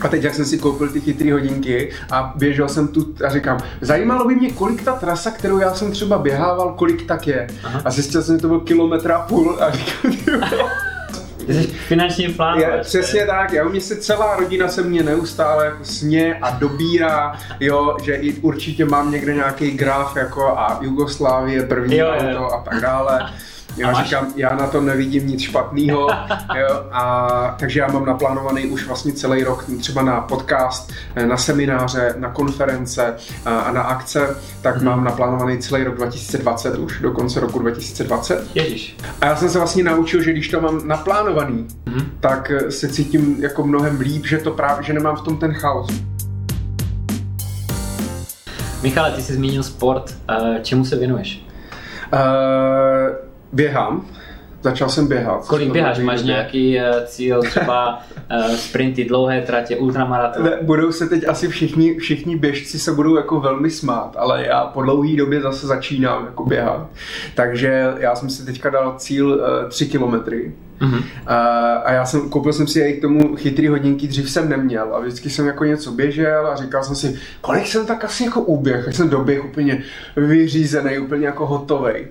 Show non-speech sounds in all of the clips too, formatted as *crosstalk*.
A teď, jak jsem si koupil ty chytré hodinky a běžel jsem tu a říkám, zajímalo by mě, kolik ta trasa, kterou já jsem třeba běhával, kolik tak je. Aha. A zjistil jsem, že to byl kilometr a půl a říkám, *laughs* ty jsi finanční plán. Je, přesně tak, jo, mě se celá rodina se mě neustále jako sně a dobírá, jo, že i určitě mám někde nějaký graf jako a Jugoslávie, první jo, auto jo. a tak dále. Já máš... říkám, já na tom nevidím nic špatného, *laughs* a takže já mám naplánovaný už vlastně celý rok třeba na podcast, na semináře, na konference a na akce, tak hmm. mám naplánovaný celý rok 2020 už, do konce roku 2020. Ježiš. A já jsem se vlastně naučil, že když to mám naplánovaný, hmm. tak se cítím jako mnohem líp, že to právě, že nemám v tom ten chaos. Michale, ty jsi zmínil sport, čemu se věnuješ? Uh, Běhám. Začal jsem běhat. Kolik běháš? Máš nějaký uh, cíl, třeba uh, sprinty, dlouhé tratě, ultramaraton? Ne, budou se teď asi všichni, všichni běžci se budou jako velmi smát, ale já po dlouhé době zase začínám jako běhat. Takže já jsem si teďka dal cíl uh, 3 kilometry. Uh-huh. Uh, a já jsem, koupil jsem si i k tomu chytrý hodinky, dřív jsem neměl a vždycky jsem jako něco běžel a říkal jsem si, kolik jsem tak asi jako uběh, jsem doběh úplně vyřízený, úplně jako hotovej.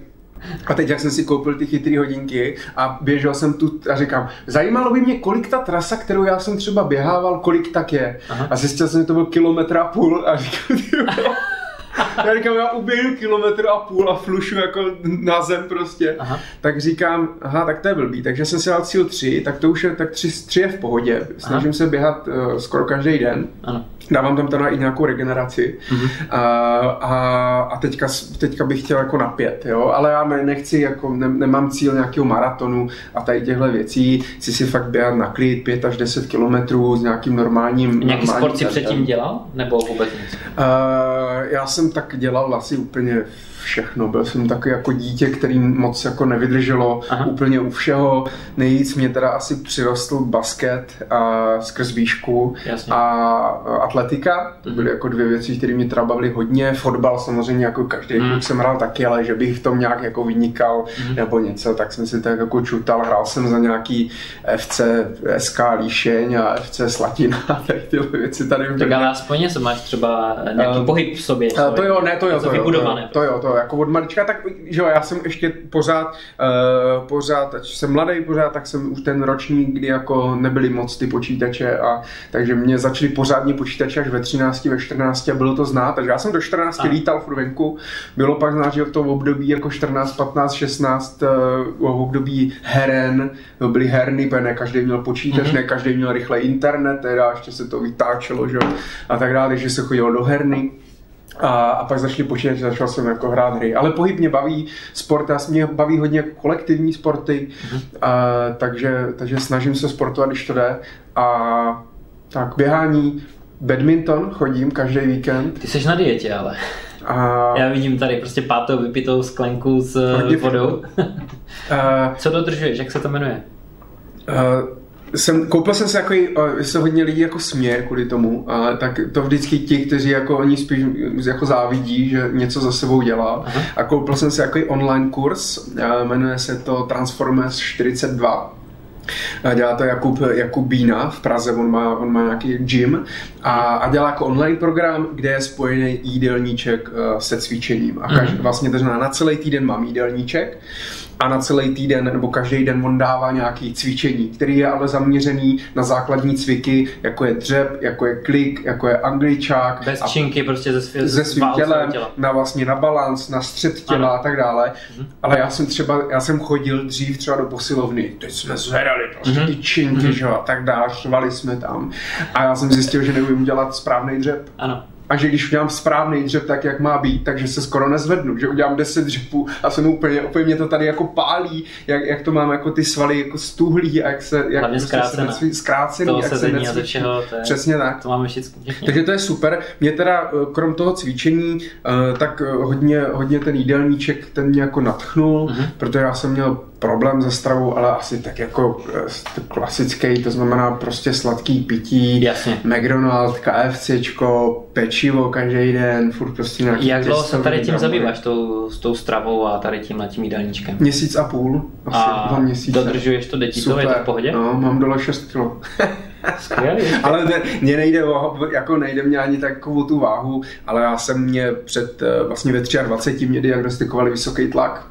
A teď, jak jsem si koupil ty chytré hodinky a běžel jsem tu a říkám, zajímalo by mě, kolik ta trasa, kterou já jsem třeba běhával, kolik tak je. Aha. A zjistil jsem, že to byl kilometr a půl a říkám, *laughs* *laughs* já říkám, já uběhnu kilometr a půl a flušu jako na zem prostě. Aha. Tak říkám, aha, tak to je blbý. Takže jsem si dal cíl 3, tak to už je, tak 3, 3 je v pohodě. Snažím aha. se běhat uh, skoro každý den. Ano. Dávám tam teda i nějakou regeneraci. Uh-huh. A, a, a teďka, teďka bych chtěl jako na pět, jo. Ale já ne, nechci, jako ne, nemám cíl nějakého maratonu a tady těchto věcí. Chci si fakt běhat na klid 5 až 10 kilometrů s nějakým normálním... Nějaký sport si předtím dělal? Nebo vůbec nic? Uh, já jsem tak dělal asi úplně všechno. Byl jsem taky jako dítě, který moc jako nevydrželo Aha. úplně u všeho. Nejvíc mě teda asi přirostl basket a skrz výšku Jasně. a atletika. To byly jako dvě věci, které mě teda bavily hodně. Fotbal samozřejmě jako každý mm. jsem hrál taky, ale že bych v tom nějak jako vynikal mm. nebo něco, tak jsem si tak jako čutal. Hrál jsem za nějaký FC SK Líšeň a FC Slatina a tady ty věci tady. Tak ale aspoň něco máš třeba nějaký uh, pohyb v sobě. Uh, to jo, ne, to jo, to, to jo, to jo, to jo, to jo, jako od malička, tak že jo, já jsem ještě pořád, uh, pořád, ať jsem mladý pořád, tak jsem už ten ročník, kdy jako nebyly moc ty počítače a takže mě začaly pořádně počítače až ve 13, ve 14 a bylo to znát, takže já jsem do 14 a. lítal furt venku, bylo pak znát, že v tom období jako 14, 15, 16 uh, v období heren, byly herny, protože ne každý měl počítač, mm-hmm. ne každý měl rychle internet, teda ještě se to vytáčelo, že a tak dále, takže se chodilo do herny. A, a pak začali počítat, že začal jsem jako hrát hry. Ale pohyb mě baví, sport, já mě baví hodně kolektivní sporty, mm-hmm. a, takže, takže snažím se sportovat, když to jde. A tak běhání, badminton chodím každý víkend. Ty jsi na dietě ale. A... Já vidím tady prostě pátou vypitou sklenku s Hodně vodou. *laughs* Co dodržuješ, jak se to jmenuje? Uh, jsem, koupil jsem se jako, se hodně lidí jako směje kvůli tomu, a tak to vždycky ti, kteří jako oni spíš jako závidí, že něco za sebou dělá. Aha. A koupil jsem si jako online kurz, jmenuje se to Transformers 42. Dělá to Jakub, Jakub Bína v Praze, on má, on má nějaký gym a, a dělá jako online program, kde je spojený jídelníček se cvičením. A každý, mm-hmm. vlastně to znamená, na celý týden mám jídelníček a na celý týden nebo každý den on dává nějaký cvičení, který je ale zaměřený na základní cviky, jako je dřep, jako je klik, jako je angličák. Bez činky prostě ze, svě- ze svým tělem, těla. na vlastně na balans, na střed těla ano. a tak dále. Mhm. Ale já jsem třeba, já jsem chodil dřív třeba do posilovny, teď jsme zvedali prostě mm-hmm. ty činky, mm-hmm. že a tak dále, švali jsme tam. A já jsem zjistil, že neumím dělat správný dřep. Ano a že když udělám správný dřep tak, jak má být, takže se skoro nezvednu, že udělám 10 dřepů a jsem úplně, úplně mě to tady jako pálí, jak, jak to mám jako ty svaly jako stuhlí a jak se, jak Hlavně prostě se necví, zkrácený, jak se necvičí. Všeho, to je, Přesně tak. To máme všichni. Takže to je super. Mě teda eh, krom toho cvičení, eh, tak eh, hodně, hodně ten jídelníček, ten mě jako natchnul, uh-huh. protože já jsem měl problém se stravou, ale asi tak jako klasický, to znamená prostě sladký pití, Jasně. McDonald's, KFCčko, pečivo každý den, furt prostě nějaký Jak dlouho se tady tím zabýváš, tou, s tou stravou a tady tím tím jídelníčkem? Měsíc a půl, asi a dva měsíce. dodržuješ to, děti to, je to v pohodě? No, mám dole 6 kilo. *laughs* Skvělý. *laughs* ale ne, mě nejde o, jako nejde mě ani takovou tu váhu, ale já jsem mě před, eh, vlastně ve 23 mě diagnostikovali vysoký tlak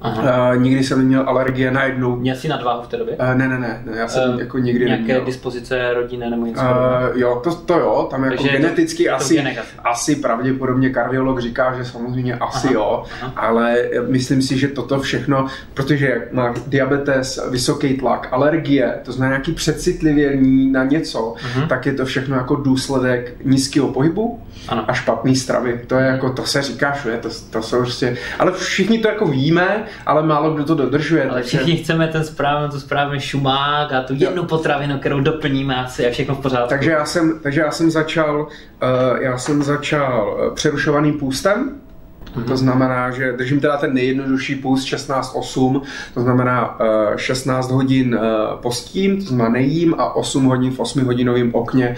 Aha. Uh, nikdy jsem neměl alergie na jednu. Měl jsi nadváhu v té době? Uh, ne, ne, ne, ne, já jsem uh, jako nikdy nějaké neměl. dispozice rodinné nebo něco? Uh, jo, to, to jo, tam jako Takže geneticky to, asi, to asi pravděpodobně kardiolog říká, že samozřejmě asi aha, jo, aha. ale myslím si, že toto všechno, protože má diabetes, vysoký tlak, alergie, to znamená nějaký přecitlivění na něco, aha. tak je to všechno jako důsledek nízkého pohybu ano. a špatné stravy. To je jako, to se říká všude, to, to jsou prostě, ale všichni to jako víme, ale málo kdo to dodržuje. Ale takže... všichni chceme ten správný, to správný šumák a tu jednu potravinu, kterou doplníme a je všechno v pořádku. Takže já jsem, takže já jsem začal, uh, já jsem začal uh, přerušovaným půstem, Mm-hmm. To znamená, že držím teda ten nejjednodušší půst 16-8, to znamená uh, eh, 16 hodin postím, to znamená nejím a 8 hodin v 8 hodinovém okně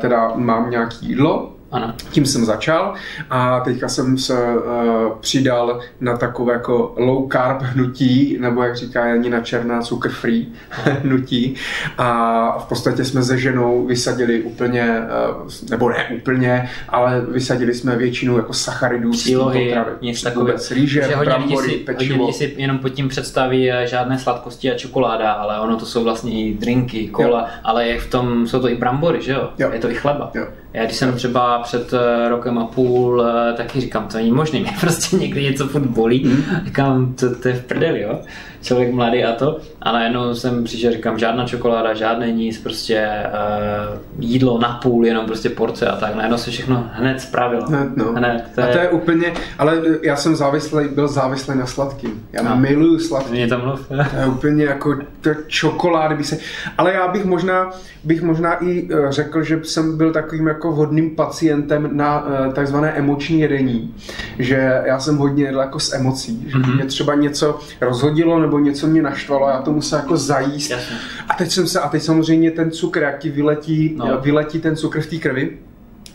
teda mám nějaký jídlo. Ano. Tím jsem začal a teďka jsem se uh, přidal na takové jako low carb hnutí, nebo jak říká Janina Černá, cukr free *laughs* hnutí. A v podstatě jsme se ženou vysadili úplně, uh, nebo ne úplně, ale vysadili jsme většinu jako sacharidů Přílohy, potravy. Něco takové. Rýže, hodně brambory, si, pečivo. Hodně si jenom pod tím představí eh, žádné sladkosti a čokoláda, ale ono to jsou vlastně i drinky, kola, jo. ale je v tom, jsou to i brambory, že jo? jo. Je to i chleba. Jo. Já když jsem třeba před eh, rokem a půl, eh, taky říkám, to není možné, mě *laughs* prostě někdy něco furt bolí, mm. říkám, to, to je v prdeli, jo člověk mladý a to. A najednou jsem přišel, říkám, žádná čokoláda, žádné nic, prostě uh, jídlo na půl, jenom prostě porce a tak. Najednou se všechno hned spravilo. Hned, no. hned, to je... A to je úplně, ale já jsem závislý, byl závislý na sladkým. Já no. miluju sladký. Mě to mluv. to je úplně jako to čokolády by se... Ale já bych možná, bych možná i eh, řekl, že jsem byl takovým jako vhodným pacientem na uh, takzvané emoční jedení. Že já jsem hodně jedl jako s emocí. Že mm-hmm. mě třeba něco rozhodilo nebo něco mě naštvalo, já to musel jako zajíst. Jasně. A teď jsem se, a teď samozřejmě ten cukr, jak ti vyletí, no. vyletí ten cukr v té krvi,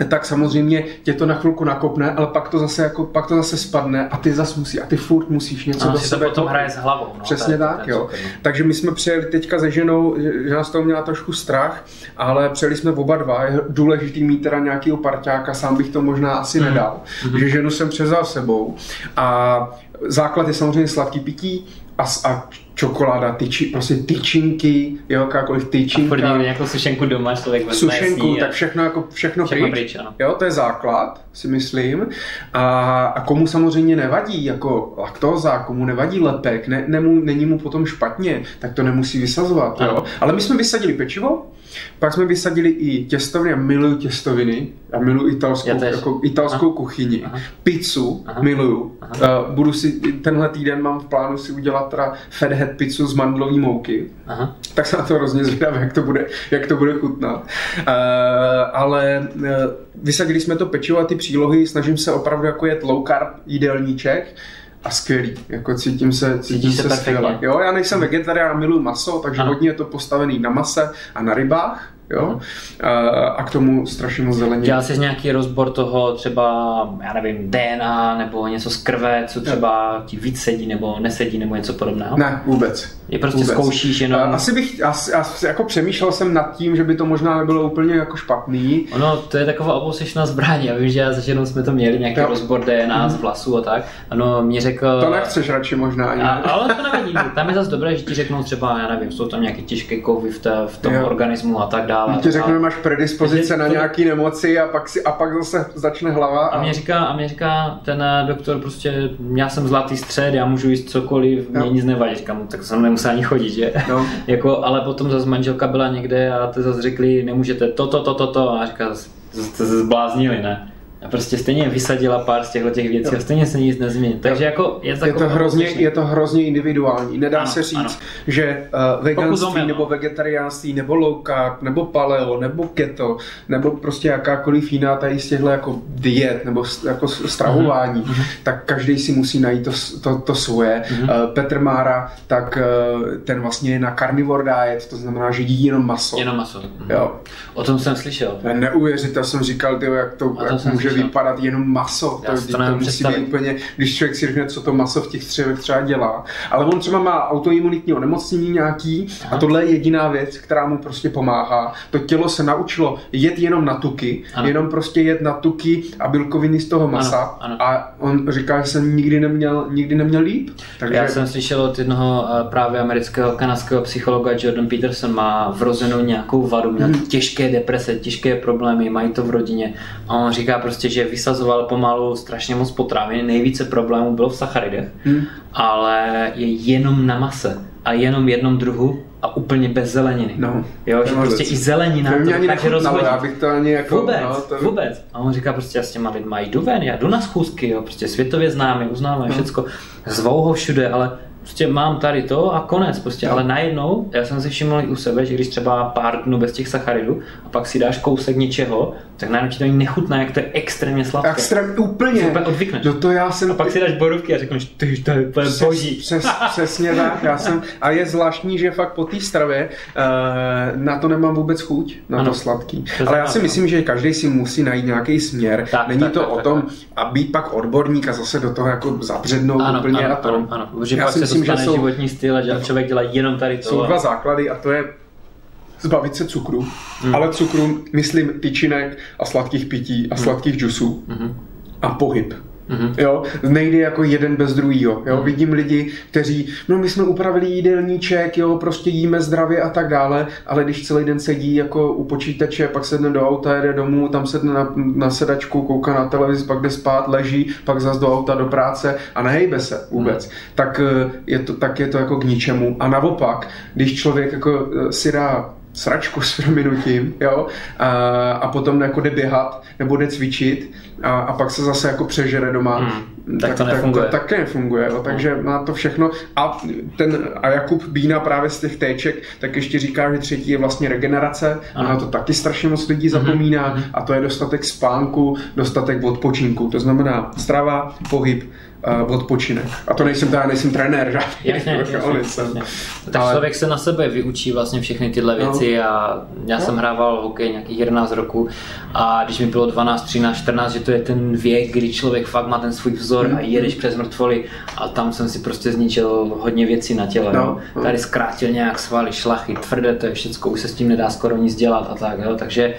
tak samozřejmě tě to na chvilku nakopne, ale pak to zase jako, pak to zase spadne a ty zase musí, a ty furt musíš něco no, do sebe. To potom hraje s hlavou. No, Přesně tak, jo. Cukr, no. Takže my jsme přijeli teďka se ženou, že nás toho měla trošku strach, ale přijeli jsme oba dva, je důležitý mít teda nějakýho parťáka, sám bych to možná asi mm. nedal, mm. že ženu jsem přezal sebou a základ je samozřejmě sladký pití, a, a čokoláda, tyči, prostě tyčinky, jo, jakákoliv tyčinka. A furt jako sušenku doma člověk Sušenku, tak všechno jako všechno, všechno pryč. pryč Jo, to je základ, si myslím. A, a komu samozřejmě nevadí jako laktóza, komu nevadí lepek, ne, nemu, není mu potom špatně, tak to nemusí vysazovat, jo. Ale my jsme vysadili pečivo, pak jsme vysadili i těstoviny, já miluju těstoviny, já miluju italskou, já jako italskou Aha. kuchyni, Aha. pizzu Aha. miluju. Aha. Uh, budu si, tenhle týden mám v plánu si udělat teda fedhead pizzu z mandlové mouky, Aha. tak se na to hrozně zvědavý, jak to bude, jak to bude chutnat. Uh, ale uh, vysadili jsme to pečivo a ty přílohy, snažím se opravdu jako jet low carb jídelníček, a skvělý. Jako cítím se, cítím se, se skvěle. Jo, já nejsem vegetarián, miluji maso, takže ano. hodně je to postavený na mase a na rybách jo? A k tomu strašně moc zelení. Dělal jsi nějaký rozbor toho třeba, já nevím, DNA nebo něco z krve, co třeba ti víc sedí nebo nesedí nebo něco podobného? Ne, vůbec. Je prostě vůbec. zkoušíš jenom... Asi bych, asi, asi, jako přemýšlel jsem nad tím, že by to možná nebylo úplně jako špatný. Ono, to je taková obosečná zbraň. Já vím, že já za jsme to měli, nějaký jo. rozbor DNA mm. z vlasů a tak. Ano, mě řekl... To nechceš radši možná ani. A, ale to nevadí. Tam je zase dobré, že ti řeknou třeba, já nevím, jsou tam nějaké těžké kovy v, té, v tom jo. organismu a tak dále dále. Ti řeknu, že máš predispozice na nějaké nemoci a pak, si, a pak zase začne hlava. A... a mě říká, a mě říká ten eh, doktor prostě, já jsem zlatý střed, já můžu jíst cokoliv, mě nic nevadí. Říkám, tak jsem nemusel ani chodit, že? No. *laughs* jako, ale potom zase manželka byla někde a ty zase řekli, nemůžete toto, toto, toto to, a říká, jste se zbláznili, ne? A prostě stejně vysadila pár z těchto těch věcí a stejně se nic nezmění. Takže jako je, je to hrozně, je to hrozně individuální. Nedá ano, se říct, ano. že uh, veganství nebo vegetariánství nebo low carb nebo paleo nebo keto nebo prostě jakákoliv jiná tady z těchto jako diet nebo jako stravování, uh-huh. tak každý si musí najít to, to, to svoje. Uh-huh. Uh, Petr Mára, tak uh, ten vlastně je na carnivore diet, to znamená, že jí jenom maso. Jenom maso. Uh-huh. Jo. O tom jsem slyšel. Neuvěřitelně jsem říkal, tyjo, jak to, jak může může vypadat jenom maso. Já to, to, to musí být úplně, když člověk si řekne, co to maso v těch střevech třeba dělá. Ale on třeba má autoimunitní onemocnění nějaký Aha. a tohle je jediná věc, která mu prostě pomáhá. To tělo se naučilo jet jenom na tuky, ano. jenom prostě jet na tuky a bílkoviny z toho masa ano, ano. a on říká, že jsem nikdy neměl, nikdy neměl líp. Takže... Já jsem slyšel od jednoho eh, právě amerického kanadského psychologa Jordan Peterson má vrozenou nějakou vadu, měl hmm. těžké deprese, těžké problémy, mají to v rodině a on říká prostě, že vysazoval pomalu strašně moc potravin, nejvíce problémů bylo v sacharidech, hmm. ale je jenom na mase a jenom jednom druhu a úplně bez zeleniny. No, jo, že prostě věc. i zelenina to, ani dokáže rozhodit. Já bych to ani jako... Vůbec, no, to... vůbec. A on říká prostě, já s těma lidma jdu ven, já jdu na schůzky, jo, prostě světově známý, uznávají no. všecko, zvou ho všude, ale prostě mám tady to a konec prostě, ale najednou, já jsem si všiml u sebe, že když třeba pár dnů bez těch sacharidů a pak si dáš kousek něčeho, tak najednou ti to ani nechutná, jak to je extrémně sladké. Extrém, úplně. Super odvykneš. No to já jsem... A pak si dáš borůvky a řekneš, ty to je přes, boží. Přes, přesně tak, já jsem, a je zvláštní, že fakt po té stravě uh, na to nemám vůbec chuť, na ano. to sladký. To Ale já si myslím, že každý si musí najít nějaký směr. Tak, Není tak, to tak, o tom, tak. a být pak odborník a zase do toho jako zabřednout ano, úplně ano, a to. Ano, ano, já pak si myslím, že jsou, životní styl a člověk dělá jenom tady to. Jsou dva základy a to je zbavit se cukru, mm. ale cukru, myslím, tyčinek a sladkých pití a mm. sladkých džusů mm. a pohyb. Mm-hmm. Jo, nejde jako jeden bez druhého. Jo, mm. vidím lidi, kteří, no my jsme upravili jídelníček, jo, prostě jíme zdravě a tak dále, ale když celý den sedí jako u počítače, pak sedne do auta, jede domů, tam sedne na, na sedačku, kouká na televizi, pak jde spát, leží, pak zase do auta, do práce a nehejbe se vůbec, mm. tak eh, je to, tak je to jako k ničemu. A naopak, když člověk jako eh, si dá sračku s prominutím, jo, a, a potom jako jde běhat nebo jde cvičit a, a pak se zase jako přežere doma. Hmm, tak, tak to nefunguje. Tak to také nefunguje, jo, takže hmm. má to všechno. A, ten, a Jakub Bína právě z těch téček, tak ještě říká, že třetí je vlastně regenerace. A na to taky strašně moc lidí hmm. zapomíná hmm. a to je dostatek spánku, dostatek odpočinku. To znamená strava, pohyb, uh, odpočinek. A to nejsem já nejsem trenér, že? Jasně, jasně, jasně. Tak ale... člověk se na sebe vyučí vlastně všechny tyhle no. věci a já no. jsem hrával hokej nějakých 11 roků a když mi bylo 12, 13, 14, že to je ten věk, kdy člověk fakt má ten svůj vzor mm. a jedeš přes mrtvoly a tam jsem si prostě zničil hodně věcí na těle. No. No. Tady zkrátil nějak svaly, šlachy, tvrdé, to je všechno, už se s tím nedá skoro nic dělat a tak. Jo? Takže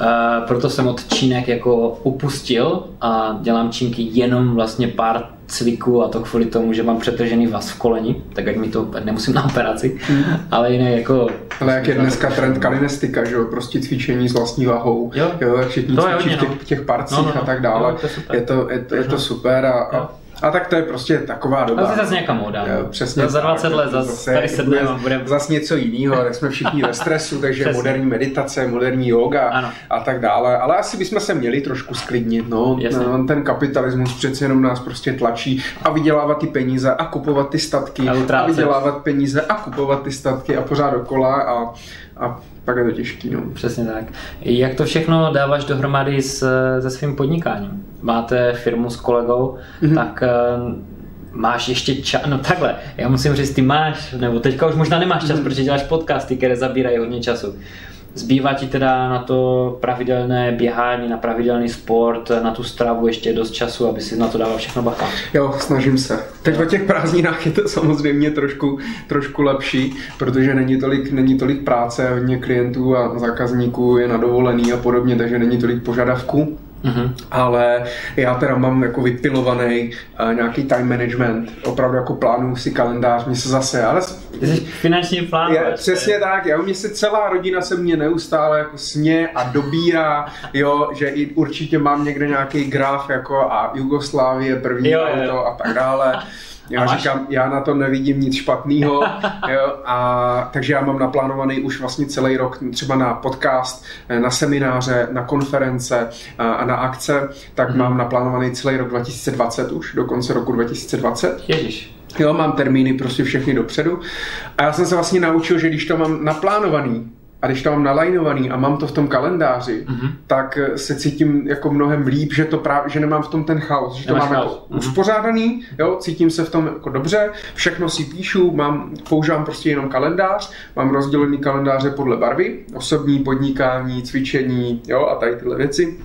Uh, proto jsem od čínek jako upustil a dělám čínky jenom vlastně pár cviku a to kvůli tomu, že mám přetržený vás v koleni, tak ať mi to nemusím na operaci, mm. ale jiné jako... Ale jak je dneska trend kalinestika, že jo, prostě cvičení s vlastní váhou, jo, jo všichni to cvičí hodně, v těch, no. těch parcích no, no, no. a tak dále, jo, to je, to, je, to, je to super a, a a tak to je prostě taková doba. Ale zase nějaká móda. Přesně. Za 20 tak, let zase tady sedneme a budeme. Zase něco jiného, tak jsme všichni ve *laughs* stresu, takže přesně. moderní meditace, moderní yoga ano. a tak dále. Ale asi bychom se měli trošku sklidnit. No. no. Ten kapitalismus přece jenom nás prostě tlačí a vydělávat ty peníze a kupovat ty statky a, a vydělávat peníze a kupovat ty statky a pořád dokola a, a pak je to těžký. No. Přesně tak. Jak to všechno dáváš dohromady s, se svým podnikáním? Máte firmu s kolegou, mm-hmm. tak eh, máš ještě čas, no takhle, já musím říct, ty máš, nebo teďka už možná nemáš čas, mm-hmm. protože děláš podcasty, které zabírají hodně času. Zbývá ti teda na to pravidelné běhání, na pravidelný sport, na tu stravu ještě dost času, aby si na to dával všechno bacha? Jo, snažím se. Teď o těch prázdninách je to samozřejmě trošku, trošku lepší, protože není tolik, není tolik práce, hodně klientů a zákazníků je na dovolený a podobně, takže není tolik požadavků. Mm-hmm. Ale já teda mám jako vypilovaný uh, nějaký time management, opravdu jako plánuju si kalendář, mě se zase, ale... finanční plán. Je, přesně tak, já mě se celá rodina se mě neustále jako sně a dobírá, jo, že i určitě mám někde nějaký graf jako a Jugoslávie první jo, auto jo. a tak dále. Já máš... říkám, já na to nevidím nic špatného, *laughs* a takže já mám naplánovaný už vlastně celý rok třeba na podcast, na semináře, na konference a na akce, tak hmm. mám naplánovaný celý rok 2020 už, do konce roku 2020. Ježiš. Jo, mám termíny prostě všechny dopředu. A já jsem se vlastně naučil, že když to mám naplánovaný, a když to mám nalajnovaný a mám to v tom kalendáři, mm-hmm. tak se cítím jako mnohem líp, že to právě, že nemám v tom ten chaos, že to mám jako mm-hmm. uspořádaný, jo, cítím se v tom jako dobře, všechno si píšu, mám, používám prostě jenom kalendář, mám rozdělený kalendáře podle barvy, osobní podnikání, cvičení, jo, a tady tyhle věci.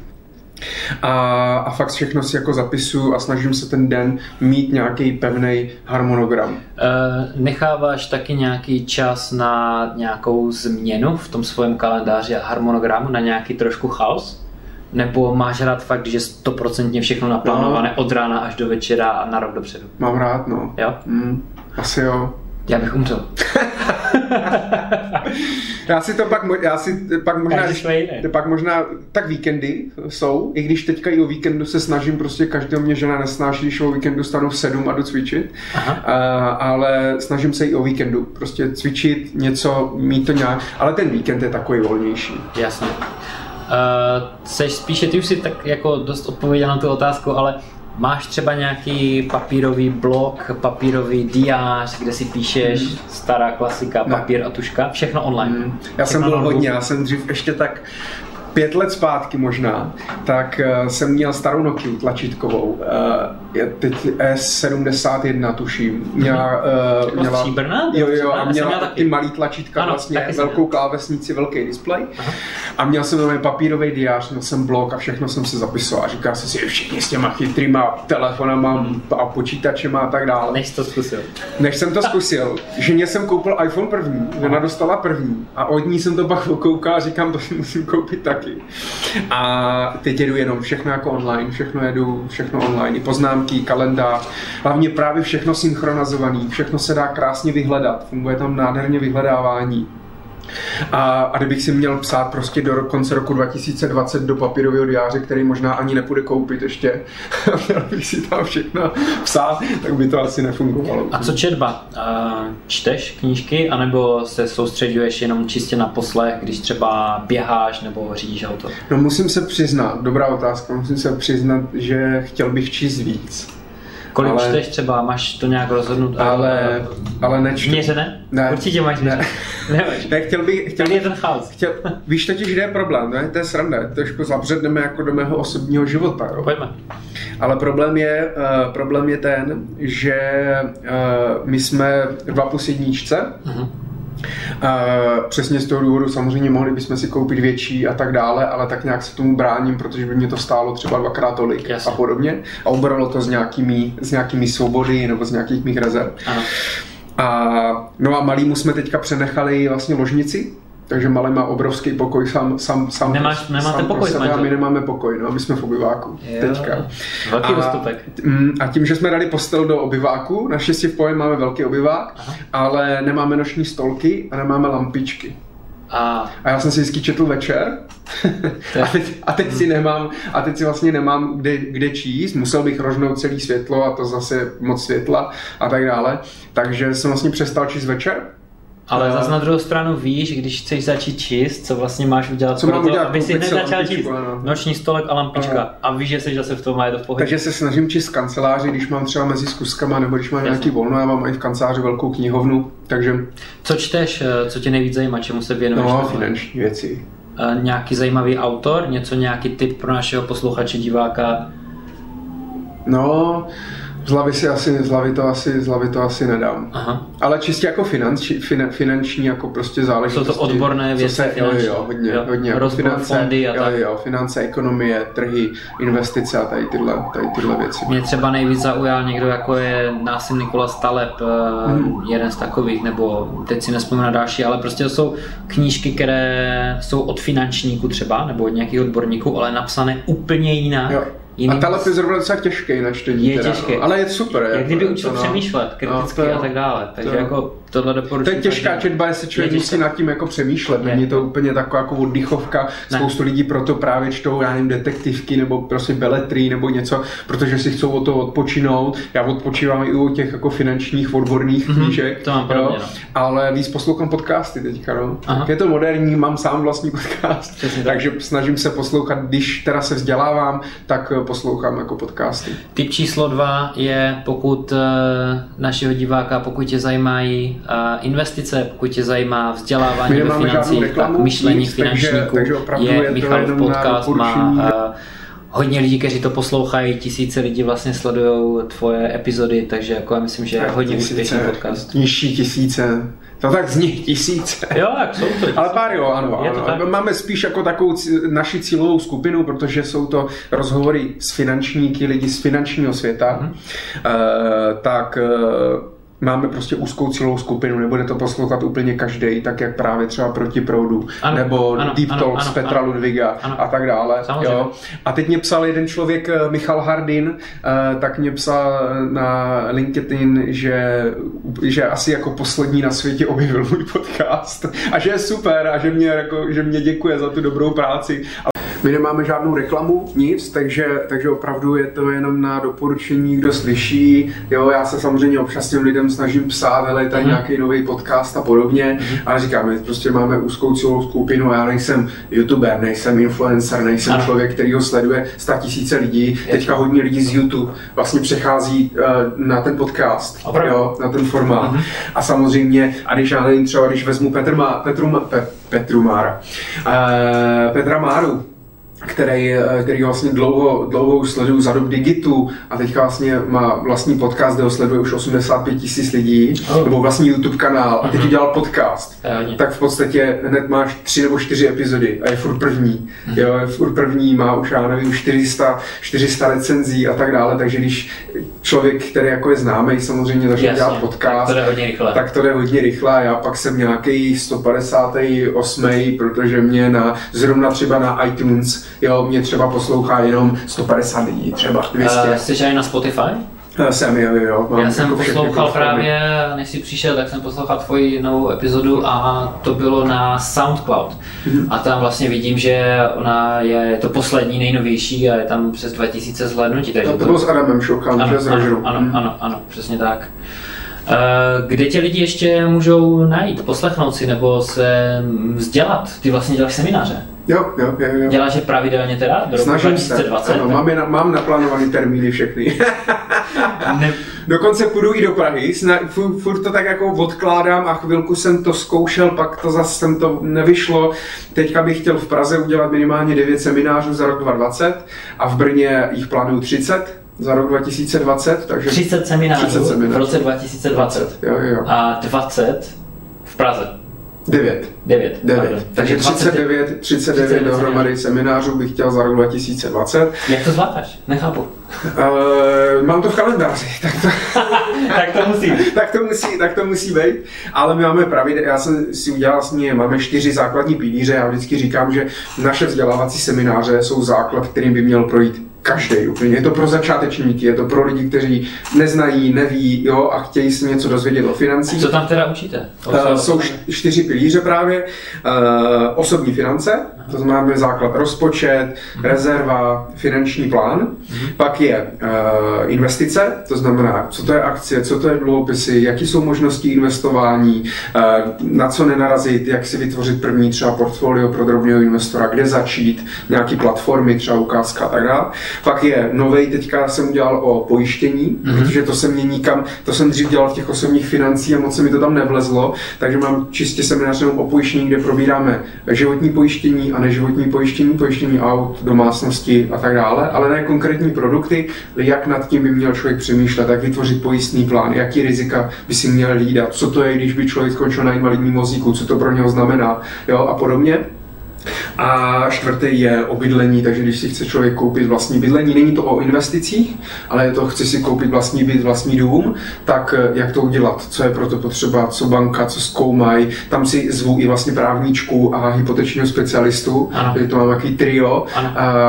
A, a fakt všechno si jako zapisuju a snažím se ten den mít nějaký pevný harmonogram. Uh, necháváš taky nějaký čas na nějakou změnu v tom svém kalendáři a harmonogramu, na nějaký trošku chaos? Nebo máš rád fakt, že stoprocentně všechno naplánované no. od rána až do večera a na rok dopředu? Mám rád, no. Jo? Mm, asi jo. Já bych umřel. *laughs* *laughs* já si to pak, já si pak možná, pak možná, tak víkendy jsou, i když teďka i o víkendu se snažím, prostě každého mě žena nesnáší, když o víkendu stanu v sedm a jdu cvičit, Aha. A, ale snažím se i o víkendu, prostě cvičit něco, mít to nějak, ale ten víkend je takový volnější. Jasně. Uh, seš spíše, ty už si tak jako dost odpověděl na tu otázku, ale Máš třeba nějaký papírový blok, papírový diář, kde si píšeš hmm. stará klasika, papír ne. a tuška, všechno online. Hmm. Já jsem byl hodně, já jsem dřív ještě tak pět let zpátky možná, tak uh, jsem měl starou Nokia tlačítkovou. Uh, teď S71 tuším. Měla, uh, měla, stříbrná? Jo, jo, a měla ty malý tlačítka, ano, vlastně velkou klávesnici, velký displej. Aha. A měl jsem tam papírový diář, měl jsem blok a všechno jsem se zapisoval. Říkal jsem si, všichni s těma chytrýma telefonama hmm. a počítačema a tak dále. Než to zkusil. Než jsem to zkusil. Ženě jsem koupil iPhone první, ona dostala první a od ní jsem to pak koukal a říkám, to musím koupit taky taky. A teď jedu jenom všechno jako online, všechno jedu, všechno online, i poznámky, kalendář, hlavně právě všechno synchronizovaný, všechno se dá krásně vyhledat, funguje tam nádherně vyhledávání. A, a kdybych si měl psát prostě do konce roku 2020 do papírového diáře, který možná ani nepůjde koupit ještě, *laughs* měl bych si tam všechno psát, tak by to asi nefungovalo. A co četba? Čteš knížky, anebo se soustředuješ jenom čistě na poslech, když třeba běháš nebo řídíš auto? No musím se přiznat, dobrá otázka, musím se přiznat, že chtěl bych číst víc. Kolik ale, čteš třeba, máš to nějak rozhodnout? Ale, ale nečtu. Měřené? Ne. Určitě máš ne. *laughs* Nemáš. Ne, chtěl bych, chtěl, je ten chaos. Chtěl, *laughs* víš totiž, kde je problém, ne? to je sranda, trošku zabředneme jako do mého osobního života. Jo? Pojďme. Ale problém je, uh, problém je ten, že uh, my jsme dva plus jedničce, uh-huh přesně z toho důvodu samozřejmě mohli bychom si koupit větší a tak dále, ale tak nějak se tomu bráním, protože by mě to stálo třeba dvakrát tolik Jasně. a podobně. A ubralo to s nějakými, s nějakými svobody nebo z nějakých mých rezerv. A, no a malýmu jsme teďka přenechali vlastně ložnici, takže malý má obrovský pokoj sám, sám, sám Nemáš, nemáte sám pokoj sebe, a my nemáme pokoj, no, my jsme v obyváku jo, teďka. Velký a. Mm, a tím, že jsme dali postel do obyváku, naštěstí v pojem máme velký obyvák, Aha. ale nemáme noční stolky a nemáme lampičky. A, a já jsem si vždycky četl večer *laughs* a, teď, a teď si nemám, a teď si vlastně nemám kde, kde číst, musel bych rožnout celý světlo a to zase moc světla a tak dále. Takže jsem vlastně přestal číst večer ale zase na druhou stranu víš, když chceš začít číst, co vlastně máš udělat co pro to, udělat, aby si hned začal číst no. noční stolek a lampička Aha. a víš, že jsi zase v tom a je to v pohodě. Takže se snažím číst kanceláři, když mám třeba mezi zkuskama nebo když mám Jasně. nějaký volno, já mám i v kanceláři velkou knihovnu, takže... Co čteš, eh, co tě nejvíc zajímá, čemu se věnuješ? No, finanční věci. Uh, nějaký zajímavý autor, něco, nějaký tip pro našeho posluchače, diváka? No, z hlavy, si asi, z hlavy to asi, z hlavy to asi nedám. Aha. Ale čistě jako finanční, fin, finanční jako prostě záležitosti. Jsou to odborné věci se, jo, jo, hodně, jo. hodně. Jako finance, fondy a jo, tak. Jo, finance, ekonomie, trhy, investice a tady tyhle, tady tyhle věci. Mě třeba nejvíc zaujal někdo, jako je Násim Nikola Staleb, eh, hmm. jeden z takových, nebo teď si nespomínám další, ale prostě to jsou knížky, které jsou od finančníků třeba, nebo od nějakých odborníků, ale napsané úplně jinak. Jo Jiný... A telep je zrovna docela těžký na čtení. Je teda, těžký. No. Ale je super. Jak jako, kdyby učil to, no. přemýšlet kriticky no, to, a tak dále. Takže to, jako tohle doporučuji. To je těžká četba, jestli člověk je musí nad tím jako přemýšlet. Není to úplně taková jako oddychovka. Ne. Spoustu lidí proto právě čtou, já nevím, detektivky nebo prostě beletry nebo něco, protože si chcou o to odpočinout. Já odpočívám i u těch jako finančních odborných mm-hmm. knížek. To mám podobně, no. Ale víc poslouchám podcasty teďka. No. Je to moderní, mám sám vlastní podcast, Přesně takže tak. snažím se poslouchat, když teda se vzdělávám, tak poslouchám jako podcasty. Typ číslo dva je, pokud uh, našeho diváka, pokud tě zajímají uh, investice, pokud tě zajímá vzdělávání ve financích, tak myšlení nic, finančníků takže, takže je, je Michalův podcast, má uh, hodně lidí, kteří to poslouchají, tisíce lidí vlastně sledují tvoje epizody, takže jako já myslím, že je hodně úspěšný podcast. Nižší tisíce. To tak z nich tisíce. Jo, tak jsou to tisíce. Ale pár jo, ano. Ano. tak? Máme spíš jako takovou naši cílovou skupinu, protože jsou to rozhovory s finančníky, lidi z finančního světa. Mm-hmm. Uh, tak uh, máme prostě úzkou cílovou skupinu, nebude to poslouchat úplně každý, tak jak právě třeba proti proudu, ano, nebo ano, Deep Talk z Petra ano, Ludviga ano, a tak dále. Jo. A teď mě psal jeden člověk, eh, Michal Hardin, eh, tak mě psal na LinkedIn, že, že asi jako poslední na světě *laughs* objevil můj podcast a že je super a že mě, jako, že mě děkuje za tu dobrou práci. My nemáme žádnou reklamu, nic, takže, takže opravdu je to jenom na doporučení, kdo slyší. Jo, já se samozřejmě občas těm lidem snažím psát, ale tady mm. nějaký nový podcast a podobně. Mm. Ale říkám, my prostě máme úzkou celou skupinu já nejsem youtuber, nejsem influencer, nejsem ano. člověk, který ho sleduje 100 tisíce lidí. Teďka hodně lidí z YouTube vlastně přechází uh, na ten podcast, jo, na ten formát. Mm. A samozřejmě, a když já nevím, třeba když vezmu Petr Má, Petru, Pe, Petru Mára, uh, Petra Máru, který, eh, který vlastně dlouho, dlouho sleduju za dob Digitu a teďka vlastně má vlastní podcast, kde ho sleduje už 85 tisíc lidí, oh. nebo vlastní YouTube kanál a teď mm-hmm. udělal podcast. Právě. Tak v podstatě hned máš tři nebo čtyři epizody a je furt první. Mm-hmm. Jo, je furt první, má už já nevím 400, 400 recenzí a tak dále, takže když člověk, který jako je známý, samozřejmě začne Jasně, dělat podcast, tak to jde hodně rychle. Tak to jde hodně rychle a já pak jsem nějaký 158, protože mě na, zrovna třeba na iTunes jo, mě třeba poslouchá jenom 150 lidí, třeba 200. Uh, jsi na Spotify? Já jsem, jo, jo. Mám Já jsem jako poslouchal právě, než jsi přišel, tak jsem poslouchal tvoji novou epizodu a to bylo na SoundCloud. Mm-hmm. A tam vlastně vidím, že ona je to poslední, nejnovější a je tam přes 2000 zhlédnutí. Takže to, to bylo s Adamem Šokan, že ano, ano, ano, ano, přesně tak. Eh, kde tě lidi ještě můžou najít, poslechnout si nebo se vzdělat? Ty vlastně děláš semináře. Jo, jo, jo. jo. Děláš je pravidelně teda? Do Snažím 2020, se. Ano, mám, na, mám naplánovaný termíny všechny. *laughs* ne. Dokonce půjdu i do Prahy, Sna, furt, furt to tak jako odkládám a chvilku jsem to zkoušel, pak to zase jsem to nevyšlo. Teďka bych chtěl v Praze udělat minimálně 9 seminářů za rok 2020 a v Brně jich plánuju 30 za rok 2020. Takže 30 seminářů, 30 seminářů. v roce 2020 20, jo, jo. a 20 v Praze. 9. 9. 9. Takže 39, 39, 39 dohromady seminářů bych chtěl za rok 2020. Jak to zvládáš? Nechápu. Uh, *laughs* mám to v kalendáři, *laughs* tak to, *laughs* tak to musí. tak, to musí, tak to musí být. Ale my máme pravidel, já jsem si udělal vlastně, máme čtyři základní pilíře. Já vždycky říkám, že naše vzdělávací semináře jsou základ, kterým by měl projít každý úplně. Je to pro začátečníky, je to pro lidi, kteří neznají, neví jo, a chtějí si něco dozvědět o financích. Co tam teda učíte? Uh, jsou čtyři pilíře právě. Uh, osobní finance, to znamená základ rozpočet, uh-huh. rezerva, finanční plán. Uh-huh. Pak je uh, investice, to znamená, co to je akcie, co to je dluhopisy, jaký jsou možnosti investování, uh, na co nenarazit, jak si vytvořit první třeba portfolio pro drobného investora, kde začít, nějaký platformy, třeba ukázka a tak dále. Pak je nový, teďka jsem udělal o pojištění, mm-hmm. protože to se mě nikam, to jsem dřív dělal v těch osobních financí a moc se mi to tam nevlezlo, takže mám čistě seminář o pojištění, kde probíráme životní pojištění a neživotní pojištění, pojištění aut, domácnosti a tak dále, ale ne konkrétní produkty, jak nad tím by měl člověk přemýšlet, jak vytvořit pojistný plán, jaký rizika by si měl lídat, co to je, když by člověk skončil na invalidním vozíku, co to pro něho znamená jo, a podobně. A čtvrtý je o bydlení, takže když si chce člověk koupit vlastní bydlení, není to o investicích, ale je to, chce si koupit vlastní byt, vlastní dům, tak eh, jak to udělat, co je pro to potřeba, co banka, co zkoumají. Tam si zvu i vlastně právníčku a hypotečního specialistu, takže to mám takový trio a,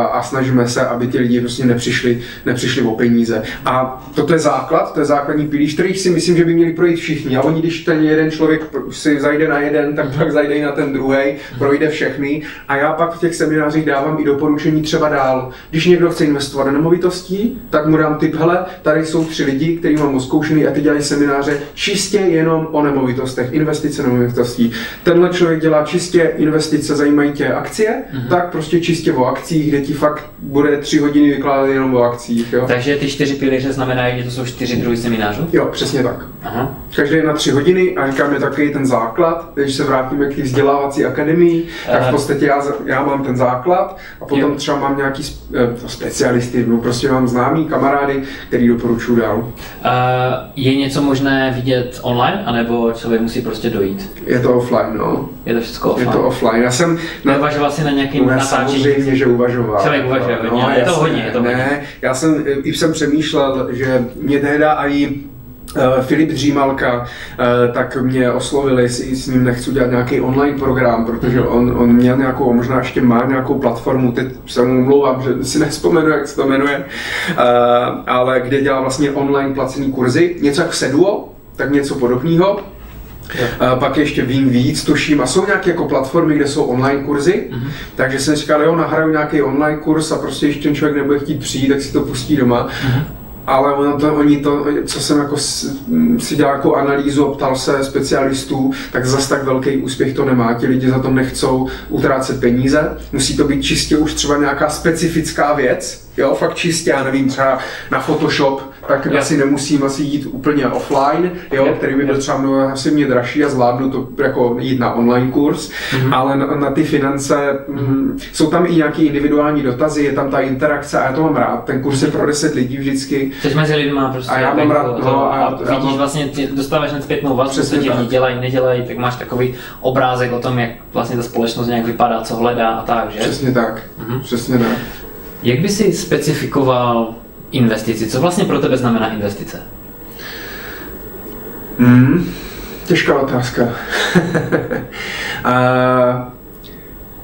a, snažíme se, aby ti lidi prostě nepřišli, nepřišli o peníze. A toto je základ, to je základní pilíř, který si myslím, že by měli projít všichni. A oni, když ten jeden člověk si zajde na jeden, tak pak zajde i na ten druhý, projde všechny a já pak v těch seminářích dávám i doporučení třeba dál. Když někdo chce investovat do nemovitostí, tak mu dám tip, hele, tady jsou tři lidi, kteří mám oskoušený a ty dělají semináře čistě jenom o nemovitostech, investice do nemovitostí. Tenhle člověk dělá čistě investice, zajímají tě akcie, mm-hmm. tak prostě čistě o akcích, kde ti fakt bude tři hodiny vykládat jenom o akcích. Jo. Takže ty čtyři pilíře znamenají, že to jsou čtyři druhy seminářů? Jo, přesně tak. Aha. Každý na tři hodiny a říkáme takový ten základ, když se vrátíme k té vzdělávací akademii, tak v podstatě já, já mám ten základ a potom jo. třeba mám nějaký eh, specialisty, no prostě mám známý kamarády, který doporučuji dál. Uh, je něco možné vidět online, anebo člověk musí prostě dojít? Je to offline, no. Je to všechno offline? Je to offline. Já jsem... Na... Neuvažoval jsi na nějakým no, natáčení? Samozřejmě, že uvažoval. Člověk uvažuje hodně, no, je to hodně, je to hodně. Ne, já jsem, i jsem přemýšlel, že mě tehdy i Filip Dřímalka, eh, tak mě oslovili, jestli s ním nechci dělat nějaký online program, protože mhm. on, on měl nějakou, možná ještě má nějakou platformu, teď se mu umlouvám, že si *laughs* nespomenu, jak se to jmenuje, eh, ale kde dělá vlastně online placený kurzy, něco jak Seduo, tak něco podobného. A pak ještě vím víc, tuším, a jsou nějaké jako platformy, kde jsou online kurzy, mm-hmm. takže jsem říkal, jo, nahraju nějaký online kurz a prostě když ten člověk nebude chtít přijít, tak si to pustí doma. Mm-hmm ale ono to, oni to, co jsem jako si dělal jako analýzu, ptal se specialistů, tak zas tak velký úspěch to nemá. Ti lidi za to nechcou utrácet peníze. Musí to být čistě už třeba nějaká specifická věc, jo, fakt čistě, já nevím, třeba na Photoshop, tak yeah. asi nemusím asi jít úplně offline, jo, yeah. který by byl třeba mnoho asi mě dražší a zvládnu to jako jít na online kurz, mm-hmm. ale na, na ty finance mm, jsou tam i nějaké individuální dotazy, je tam ta interakce a já to mám rád. Ten kurz je pro 10 lidí vždycky. Jsi mezi lidma prostě. A já mám rád, no, a, a vidíš mám... vlastně, dostáváš na zpětnou vazbu, co ti dělají, nedělají, tak máš takový obrázek o tom, jak vlastně ta společnost nějak vypadá, co hledá a tak, že? Přesně tak, mm-hmm. přesně tak. Jak by si specifikoval investici? Co vlastně pro tebe znamená investice? Mm, těžká otázka. *laughs* a,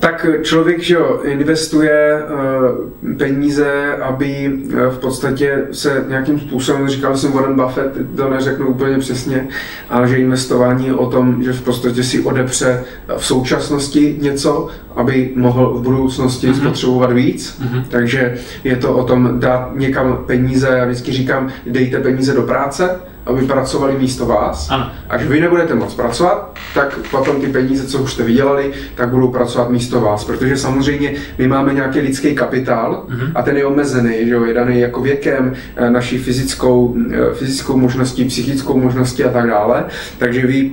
tak člověk, že jo, investuje uh, peníze, aby uh, v podstatě se nějakým způsobem, říkal jsem Warren Buffett, to neřeknu úplně přesně, ale že investování je o tom, že v podstatě si odepře v současnosti něco, aby mohl v budoucnosti mm-hmm. spotřebovat víc. Mm-hmm. Takže je to o tom dát někam peníze, já vždycky říkám, dejte peníze do práce, aby pracovali místo vás. Ano. Až vy nebudete moc pracovat, tak potom ty peníze, co už jste vydělali, tak budou pracovat místo vás. Protože samozřejmě my máme nějaký lidský kapitál mm-hmm. a ten je omezený, že jo, je daný jako věkem, eh, naší fyzickou, eh, fyzickou možností, psychickou možností a tak dále. Takže vy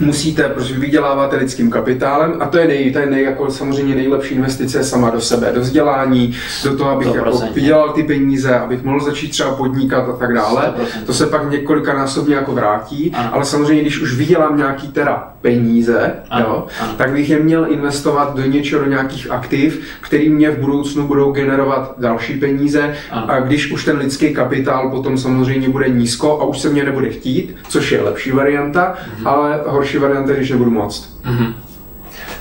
musíte, protože vyděláváte lidským kapitálem a to je, nej, to je nej, jako samozřejmě nejlepší investice sama do sebe, do vzdělání, do toho, abych jako vydělal ty peníze, abych mohl začít třeba podnikat a tak dále. 100%. To se pak několika násobně jako vrátí, ano. ale samozřejmě, když už vydělám nějaký teda peníze, ano. Jo, ano. tak bych je měl investovat do něčeho, do nějakých aktiv, který mě v budoucnu budou generovat další peníze ano. a když už ten lidský kapitál potom samozřejmě bude nízko a už se mě nebude chtít, což je lepší varianta, mhm. ale horší horší varianta, když nebudu moct. Mm-hmm.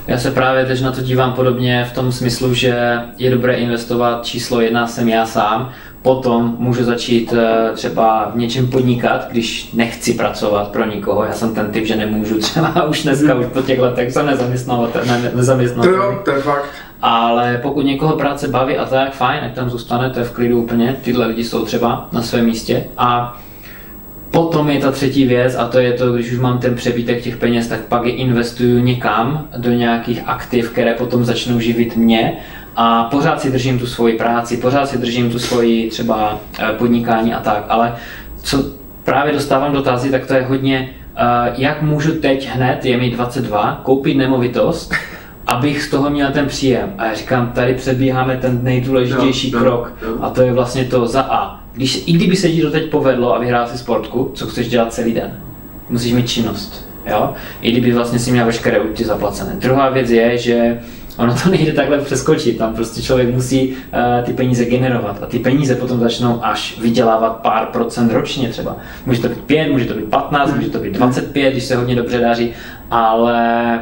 Já se právě teď na to dívám podobně v tom smyslu, že je dobré investovat číslo jedna jsem já sám, potom můžu začít eh, třeba v něčem podnikat, když nechci pracovat pro nikoho. Já jsem ten typ, že nemůžu *laughs* třeba už dneska, už po těch letech jsem nezaměstnavatel, ne, nezaměstnavatel. To jo, to je fakt. Ale pokud někoho práce baví a tak, fajn, ať tam zůstane, to je v klidu úplně. Tyhle lidi jsou třeba na svém místě. A Potom je ta třetí věc a to je to, když už mám ten přebytek těch peněz, tak pak je investuju někam do nějakých aktiv, které potom začnou živit mě a pořád si držím tu svoji práci, pořád si držím tu svoji třeba eh, podnikání a tak, ale co právě dostávám dotazy, tak to je hodně, eh, jak můžu teď hned, je mi 22, koupit nemovitost, *laughs* abych z toho měl ten příjem. A já říkám, tady předbíháme ten nejdůležitější no, krok no, no. a to je vlastně to za A když, i kdyby se ti to teď povedlo a vyhrál si sportku, co chceš dělat celý den? Musíš mít činnost. Jo? I kdyby vlastně si měl veškeré účty zaplacené. Druhá věc je, že ono to nejde takhle přeskočit, tam prostě člověk musí uh, ty peníze generovat a ty peníze potom začnou až vydělávat pár procent ročně třeba. Může to být 5, může to být 15, může to být 25, když se hodně dobře daří, ale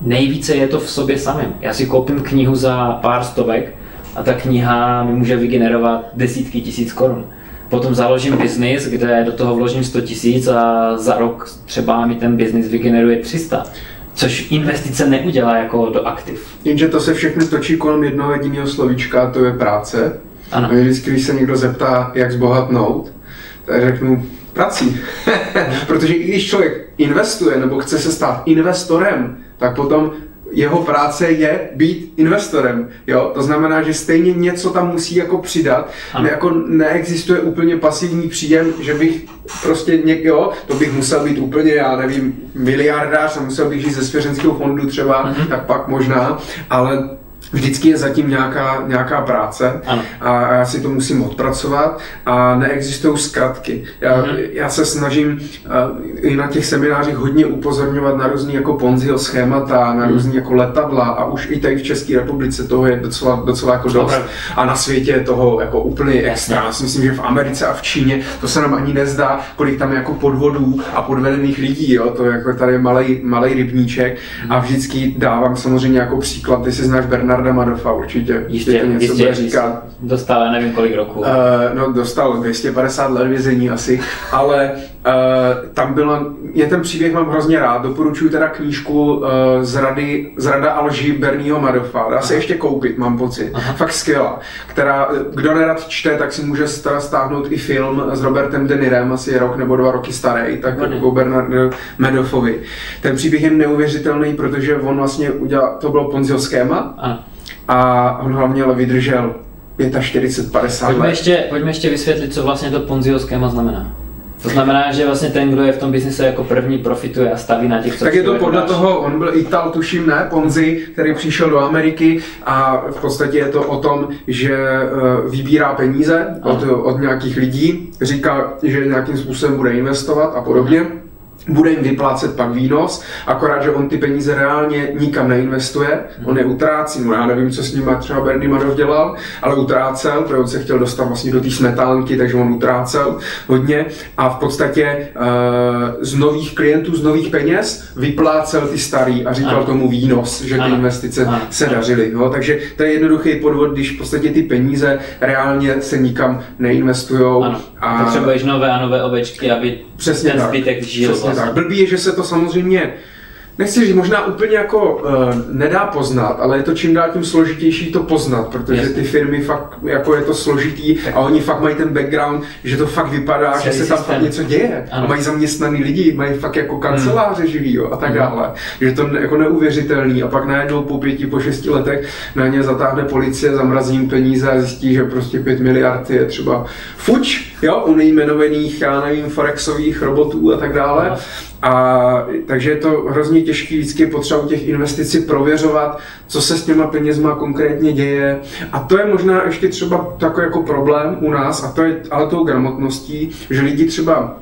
nejvíce je to v sobě samém. Já si koupím knihu za pár stovek, a ta kniha mi může vygenerovat desítky tisíc korun. Potom založím biznis, kde do toho vložím 100 tisíc a za rok třeba mi ten biznis vygeneruje 300 což investice neudělá jako do aktiv. Jenže to se všechno točí kolem jednoho jediného slovíčka, to je práce. Ano. A vždycky, když se někdo zeptá, jak zbohatnout, tak řeknu prací. *laughs* Protože i když člověk investuje nebo chce se stát investorem, tak potom jeho práce je být investorem, jo, to znamená, že stejně něco tam musí jako přidat, ne, jako neexistuje úplně pasivní příjem, že bych prostě někdo, to bych musel být úplně, já nevím, miliardář a musel bych žít ze svěřenského fondu třeba, mm-hmm. tak pak možná, ale vždycky je zatím nějaká, nějaká práce ano. a já si to musím odpracovat a neexistují zkratky. Já, mhm. já se snažím uh, i na těch seminářích hodně upozorňovat na různý jako Ponziho schémata, na mhm. různý jako letadla a už i tady v České republice toho je docela, docela jako dost a na světě je toho jako úplně extra. Já si myslím, že v Americe a v Číně to se nám ani nezdá, kolik tam je jako podvodů a podvedených lidí, jo? to je jako tady malý, malý rybníček a vždycky dávám samozřejmě jako příklad, ty si znáš Bernard Bernarda Madoffa určitě. Jistě, to něco jistě, bude říkat. Dostal, nevím kolik roku. Uh, no dostal 250 let vězení asi, ale uh, tam bylo, je ten příběh mám hrozně rád, doporučuji teda knížku uh, z, rady, z Rada Alži Berního Madoffa, dá se ještě koupit, mám pocit, Aha. fakt skvělá, která, kdo nerad čte, tak si může teda stáhnout i film s Robertem De Nirem, asi rok nebo dva roky starý, tak jako Bernardo Madoffovi. Ten příběh je neuvěřitelný, protože on vlastně udělal, to bylo Ponziho schéma, Aha a on hlavně ale vydržel 45, 50 pojďme let. Ještě, pojďme ještě vysvětlit, co vlastně to Ponziho schéma znamená. To znamená, že vlastně ten, kdo je v tom biznise jako první, profituje a staví na těch, co Tak je to podle dáš. toho, on byl Ital, tuším, ne, Ponzi, který přišel do Ameriky a v podstatě je to o tom, že eh, vybírá peníze od, od nějakých lidí, říká, že nějakým způsobem bude investovat a podobně. Hmm bude jim vyplácet pak výnos, akorát, že on ty peníze reálně nikam neinvestuje, on je utrácí, no já nevím, co s ním třeba Bernie Madoff dělal, ale utrácel, protože on se chtěl dostat vlastně do té smetánky, takže on utrácel hodně a v podstatě uh, z nových klientů, z nových peněz vyplácel ty starý a říkal ano. tomu výnos, že ty ano. investice ano. se dařily. Jo? Takže to je jednoduchý podvod, když v podstatě ty peníze reálně se nikam neinvestují. A potřebuješ nové a nové ovečky, aby Přesně ten zbytek žil. Přesně. Tak. Blbý je, že se to samozřejmě nechci říct, možná úplně jako uh, nedá poznat, ale je to čím dál tím složitější to poznat, protože ty firmy fakt, jako je to složitý a oni fakt mají ten background, že to fakt vypadá, Celý že se tam fakt něco děje. Ano. A mají zaměstnaný lidi, mají fakt jako kanceláře hmm. živý jo, a tak hmm. dále. Že to jako neuvěřitelný a pak najednou po pěti, po šesti letech na ně zatáhne policie, zamrazí jim peníze a zjistí, že prostě pět miliard je třeba fuč, jo, u nejmenovaných, já nevím, forexových robotů a tak dále. Ano. A takže je to hrozně těžké vždycky potřeba u těch investic prověřovat, co se s těma penězma konkrétně děje. A to je možná ještě třeba takový jako problém u nás, a to je ale tou gramotností, že lidi třeba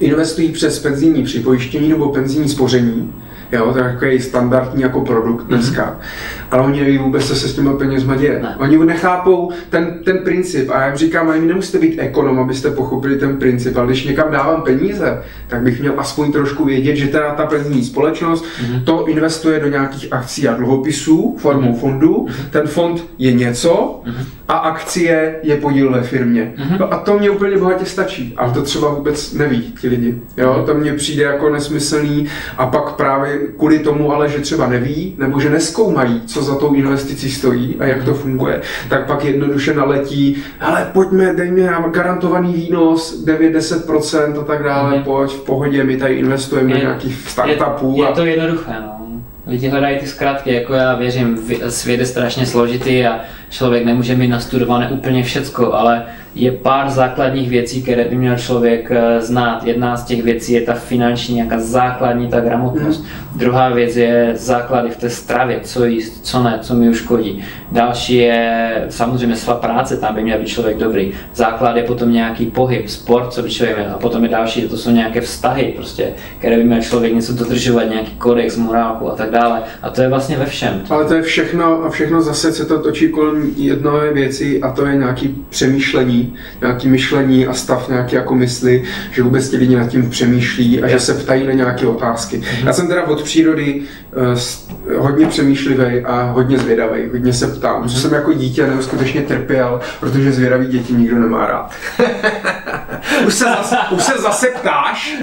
investují přes penzijní připojištění nebo penzijní spoření, Jo, to je takový standardní jako produkt dneska. Mm-hmm. Ale oni neví vůbec, co se s těmi penězma děje. Ne. Oni nechápou ten, ten princip. A já jim říkám, ani nemusíte být ekonom, abyste pochopili ten princip. Ale když někam dávám peníze, tak bych měl aspoň trošku vědět, že teda ta penzijní společnost mm-hmm. to investuje do nějakých akcí a dluhopisů formou mm-hmm. fondu. Mm-hmm. Ten fond je něco mm-hmm. a akcie je podíl ve firmě. Mm-hmm. No a to mě úplně bohatě stačí. A to třeba vůbec neví ti lidi. Jo, mm-hmm. to mně přijde jako nesmyslný a pak právě kvůli tomu ale, že třeba neví, nebo že neskoumají, co za tou investicí stojí a jak to funguje, tak pak jednoduše naletí, ale pojďme, dej mi garantovaný výnos, 9-10% a tak dále, mm. pojď, v pohodě, my tady investujeme do nějakých startupů. Je, je to jednoduché, no. Lidi hledají ty zkrátky, jako já věřím, svět je strašně složitý a člověk nemůže mít nastudované úplně všecko, ale je pár základních věcí, které by měl člověk eh, znát. Jedna z těch věcí je ta finanční, nějaká základní ta gramotnost. Mm. Druhá věc je základy v té stravě, co jíst, co ne, co mi uškodí. Další je samozřejmě svá práce, tam by měl být člověk dobrý. Základ je potom nějaký pohyb, sport, co by člověk měl. A potom je další, to jsou nějaké vztahy, prostě, které by měl člověk něco dodržovat, nějaký kodex, morálku a tak dále. A to je vlastně ve všem. Ale to je všechno a všechno zase se to točí kolem jedné věci a to je nějaký přemýšlení nějaký myšlení a stav nějaké jako mysli, že vůbec ti lidi nad tím přemýšlí a že se ptají na nějaké otázky. Já jsem teda od přírody uh, hodně přemýšlivý a hodně zvědavý, hodně se ptám. Co jsem jako dítě neuskutečně trpěl, protože zvědavý děti nikdo nemá rád. *laughs* už, se zase, už se zase ptáš.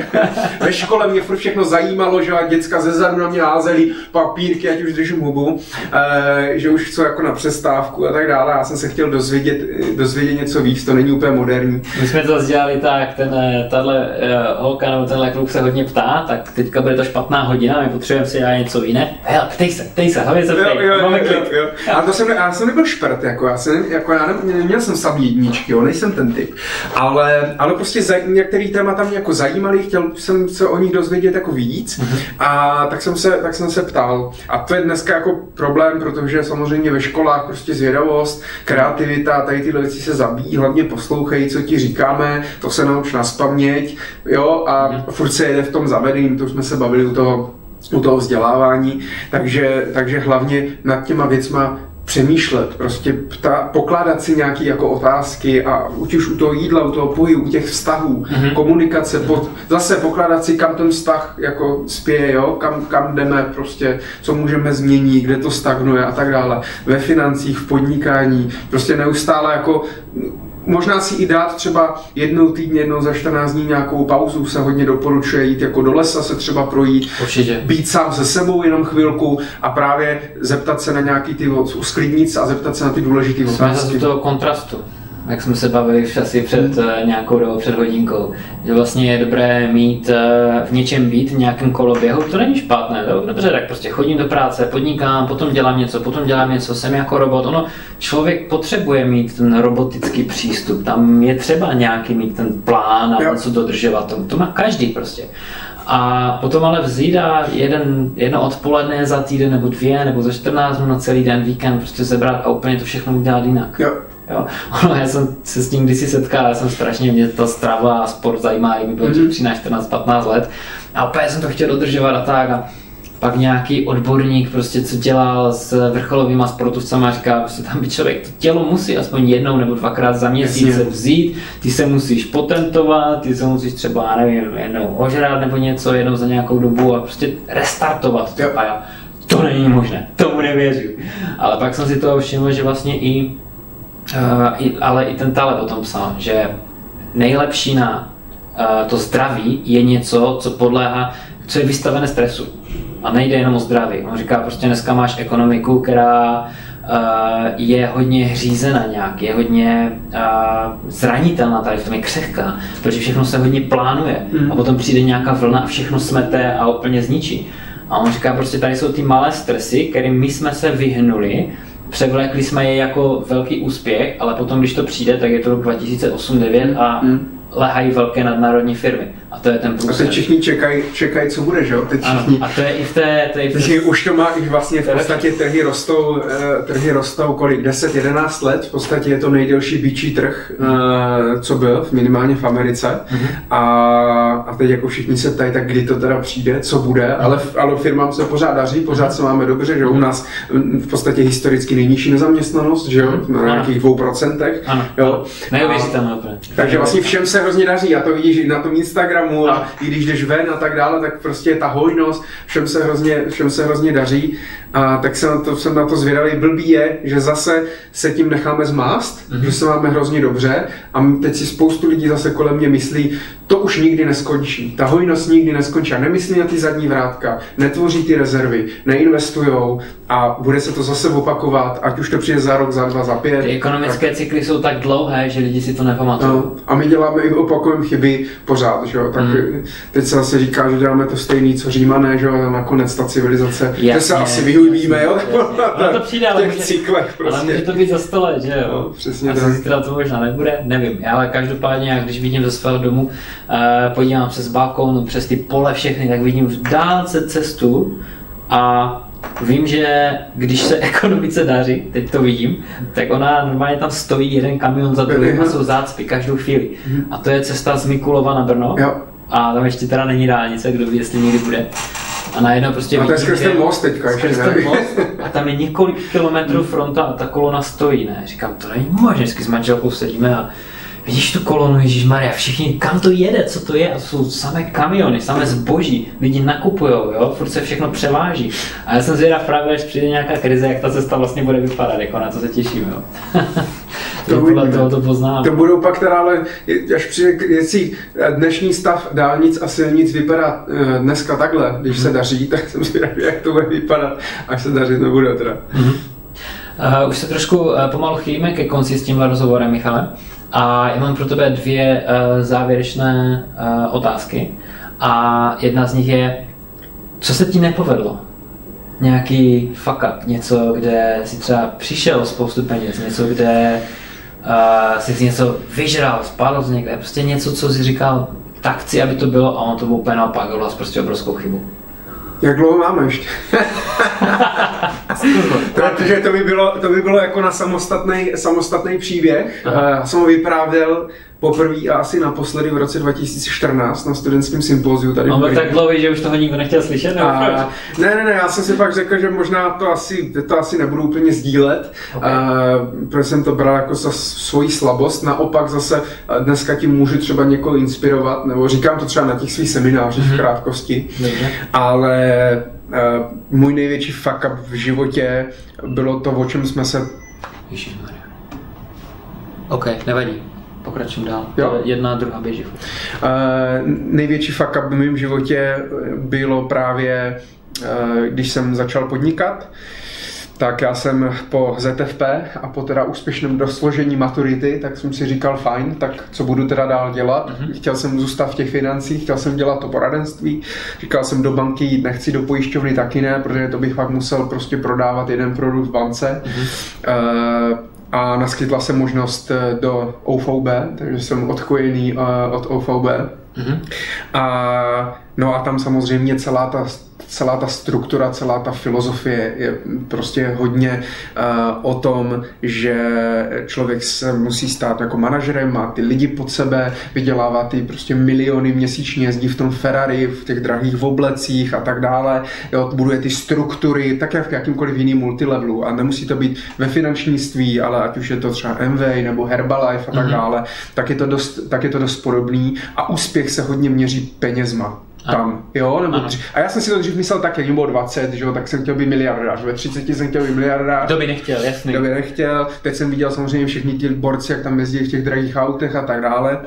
Ve škole mě furt všechno zajímalo, že děcka ze zadu na mě házeli papírky, ať už držím hubu, e, že už chcou jako na přestávku a tak dále. Já jsem se chtěl dozvědět, dozvědět něco víc, to není úplně moderní. My jsme to dělali tak, ten, eh, tahle uh, holka nebo tenhle kluk se hodně ptá, tak teďka bude to špatná hodina, my potřebujeme si dát něco jiné. Hele, ptej se, ptej se, hlavně se ptej, jo, jo, jo, jo, jo. A to jsem, já jsem nebyl šprt, jako já jsem, jako já ne, neměl jsem samý jedničky, jo, nejsem ten typ. Ale, ale prostě za, některý témata mě jako zajímaly, chtěl jsem se o nich dozvědět jako víc mm-hmm. a tak jsem, se, tak jsem se ptal. A to je dneska jako problém, protože samozřejmě ve školách prostě zvědavost, kreativita, tady tyhle věci se zabíjí, hlavně poslouchej, co ti říkáme, to se nauč na spaměť, jo, a mm-hmm. furt se jede v tom zavedení, to už jsme se bavili u toho u toho vzdělávání, takže, takže hlavně nad těma věcma přemýšlet, prostě pta, pokládat si nějaké jako otázky a už u toho jídla, u toho pohybu, u těch vztahů, mm-hmm. komunikace, pod, zase pokládat si, kam ten vztah jako spěje, jo? Kam, kam jdeme, prostě, co můžeme změnit, kde to stagnuje a tak dále. Ve financích, v podnikání, prostě neustále jako Možná si i dát třeba jednou týdně, jednou za 14 dní nějakou pauzu, se hodně doporučuje jít jako do lesa se třeba projít, Určitě. být sám se sebou jenom chvilku a právě zeptat se na nějaký ty, usklidnit a zeptat se na ty důležité otázky. Jsme toho kontrastu jak jsme se bavili asi před hmm. nějakou dobou, před hodinkou, že vlastně je dobré mít eh, v něčem být, v nějakém koloběhu, to není špatné, to, dobře, tak prostě chodím do práce, podnikám, potom dělám něco, potom dělám něco, jsem jako robot, ono, člověk potřebuje mít ten robotický přístup, tam je třeba nějaký mít ten plán a něco dodržovat, to, to má každý prostě. A potom ale vzít a jeden, jedno odpoledne za týden nebo dvě nebo za 14 dnů na celý den, víkend prostě zebrat a úplně to všechno udělat jinak. Jo. Jo. *laughs* Ono, já jsem se s tím kdysi setkal, já jsem strašně, mě ta strava a sport zajímá, jak by bylo mm-hmm. 13, 14, 15 let. A úplně jsem to chtěl dodržovat a tak. A pak nějaký odborník, prostě, co dělal s vrcholovými sportovcami, říká, prostě tam by člověk to tělo musí aspoň jednou nebo dvakrát za měsíc se vzít, ty se musíš potentovat, ty se musíš třeba, nevím, jednou ožrát nebo něco, jednou za nějakou dobu a prostě restartovat to. A já, to není možné, tomu nevěřím. Ale pak jsem si toho všiml, že vlastně i Uh, ale i ten Tale potom psal, že nejlepší na uh, to zdraví je něco, co podléhá, co je vystavené stresu. A nejde jenom o zdraví. On říká, prostě dneska máš ekonomiku, která uh, je hodně řízena nějak, je hodně uh, zranitelná, tady v tom je křehká, protože všechno se hodně plánuje mm. a potom přijde nějaká vlna a všechno smete a úplně zničí. A on říká, prostě tady jsou ty malé stresy, kterým my jsme se vyhnuli, převlékli jsme je jako velký úspěch, ale potom, když to přijde, tak je to rok 2008-2009 a mm. lehají velké nadnárodní firmy. A to je ten průsled. A teď všichni čekají, čekaj, co bude, že jo? Teď všichni, ano, a to je i v té... To je v té... už to má, i vlastně v podstatě trhy rostou, eh, trhy rostou kolik? 10-11 let, v podstatě je to nejdelší bíčí trh, mm. co byl, minimálně v Americe. Mm-hmm. A, a teď jako všichni se ptají, tak kdy to teda přijde, co bude, mm. ale, ale firmám se pořád daří, pořád mm. se máme dobře, že u mhm. nás v podstatě historicky nejnižší nezaměstnanost, že jo, mm. na nějakých dvou procentech. Ano, jo. Neuvěřitelné Takže vlastně všem se hrozně daří, a to vidíš na tom Instagramu, Instagramu a i když jdeš ven a tak dále, tak prostě ta hojnost, všem se hrozně, všem se hrozně daří a tak jsem na to, jsem na to zvědavý. Blbý je, že zase se tím necháme zmást, mm-hmm. že se máme hrozně dobře a teď si spoustu lidí zase kolem mě myslí, to už nikdy neskončí. Ta hojnost nikdy neskončí. A nemyslí na ty zadní vrátka, netvoří ty rezervy, neinvestujou a bude se to zase opakovat, ať už to přijde za rok, za dva, za pět. Ty ekonomické tak... cykly jsou tak dlouhé, že lidi si to nepamatují. No, a my děláme i opakujeme chyby pořád, že jo? Tak mm. teď se zase říká, že děláme to stejné, co římané, že jo? A nakonec ta civilizace, Jasně, že se asi vyhubíme, jo? Ale to přijde, ale *laughs* může, cyklech prostě. ale může to být za stole, že jo? No, přesně Asi zítra to možná nebude, nevím. Ale každopádně, jak když vidím ze svého domu, podívám se z balkónu přes ty pole všechny, tak vidím v dálce cestu a Vím, že když se *laughs* ekonomice daří, teď to vidím, tak ona normálně tam stojí jeden kamion za druhým a jsou zácpy každou chvíli. Mhm. A to je cesta z Mikulova na Brno. Jo. A tam ještě teda není dálnice, kdo ví, jestli někdy bude. A najednou prostě a to je skrz ten most teďka, ještě ten most, a tam je několik kilometrů fronta a ta kolona stojí, ne? Říkám, to není možné, s manželkou sedíme a vidíš tu kolonu, Ježíš Maria, všichni, kam to jede, co to je? A to jsou samé kamiony, samé zboží, lidi nakupují, jo, furt se všechno převáží. A já jsem zvědav právě, až přijde nějaká krize, jak ta cesta vlastně bude vypadat, jako na to se těším, jo. *laughs* to, podle toho to poznám. To budou pak teda, ale až přijde, jestli dnešní stav dálnic a silnic vypadá eh, dneska takhle, když hmm. se mhm. daří, *laughs* tak jsem si rád, jak to bude vypadat, až se dařit nebude teda. Hmm. Uh, už se trošku uh, pomalu chýlíme ke konci s tímhle rozhovorem, Michale. A já mám pro tebe dvě uh, závěrečné uh, otázky. A jedna z nich je, co se ti nepovedlo? Nějaký fuck up, něco, kde si třeba přišel spoustu peněz, něco, kde uh, jsi něco vyžral, spadl z někde, prostě něco, co jsi říkal, tak chci, aby to bylo a on to úplně naopak, bylo prostě obrovskou chybu. Jak dlouho máme ještě? *laughs* Protože to by bylo, to by bylo jako na samostatný, samostatný příběh. Aha. Já jsem ho vyprávěl poprvé a asi naposledy v roce 2014 na studentském sympóziu tady. Byl tak dlouhý, že už toho nikdo nechtěl slyšet? Nebo a, ne, ne, ne, já jsem si pak řekl, že možná to asi, to asi nebudu úplně sdílet, okay. a, protože jsem to bral jako za svoji slabost. Naopak zase dneska tím můžu třeba někoho inspirovat, nebo říkám to třeba na těch svých seminářích mm-hmm. v mhm. krátkosti, Dobře. ale uh, můj největší fuck up v životě bylo to, o čem jsme se... Ježišmarja. OK, nevadí. Pokračujeme dál. Jo. Jedna, druhá běží. Uh, největší fuck up v mém životě bylo právě, uh, když jsem začal podnikat. Tak já jsem po ZFP a po teda úspěšném dosložení maturity, tak jsem si říkal fajn, tak co budu teda dál dělat. Mm-hmm. Chtěl jsem zůstat v těch financích, chtěl jsem dělat to poradenství. Říkal jsem do banky jít, nechci do pojišťovny taky ne, protože to bych pak musel prostě prodávat jeden produkt v bance. Mm-hmm. Uh, a naskytla se možnost eh, do OVB, takže jsem odkojený eh, od OVB. Mm-hmm. A, no a tam samozřejmě celá ta celá ta struktura, celá ta filozofie je prostě hodně uh, o tom, že člověk se musí stát jako manažerem, má ty lidi pod sebe, vydělává ty prostě miliony měsíčně, jezdí v tom Ferrari, v těch drahých oblecích a tak dále, jo, buduje ty struktury, tak jak v jakýmkoliv jiným multilevelu a nemusí to být ve finančnictví, ale ať už je to třeba MV nebo Herbalife a tak mm-hmm. dále, tak je, to dost, tak je to dost podobný a úspěch se hodně měří penězma tam, jo, nebo tři. A já jsem si to dřív myslel tak, jak bylo 20, že jo, tak jsem chtěl být miliardář, ve 30 jsem chtěl být miliardář. To by nechtěl, jasný. To by nechtěl, teď jsem viděl samozřejmě všichni ti borci, jak tam jezdí v těch drahých autech a tak dále.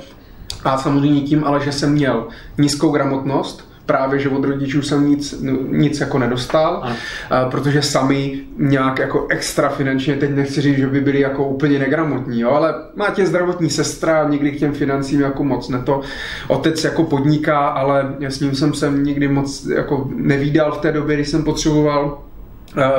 A samozřejmě tím, ale že jsem měl nízkou gramotnost, právě, že od rodičů jsem nic, nic jako nedostal, ano. protože sami nějak jako extra finančně, teď nechci říct, že by byli jako úplně negramotní, jo, ale má tě zdravotní sestra, nikdy k těm financím jako moc ne to. Otec jako podniká, ale s ním jsem se nikdy moc jako nevídal v té době, když jsem potřeboval Eh,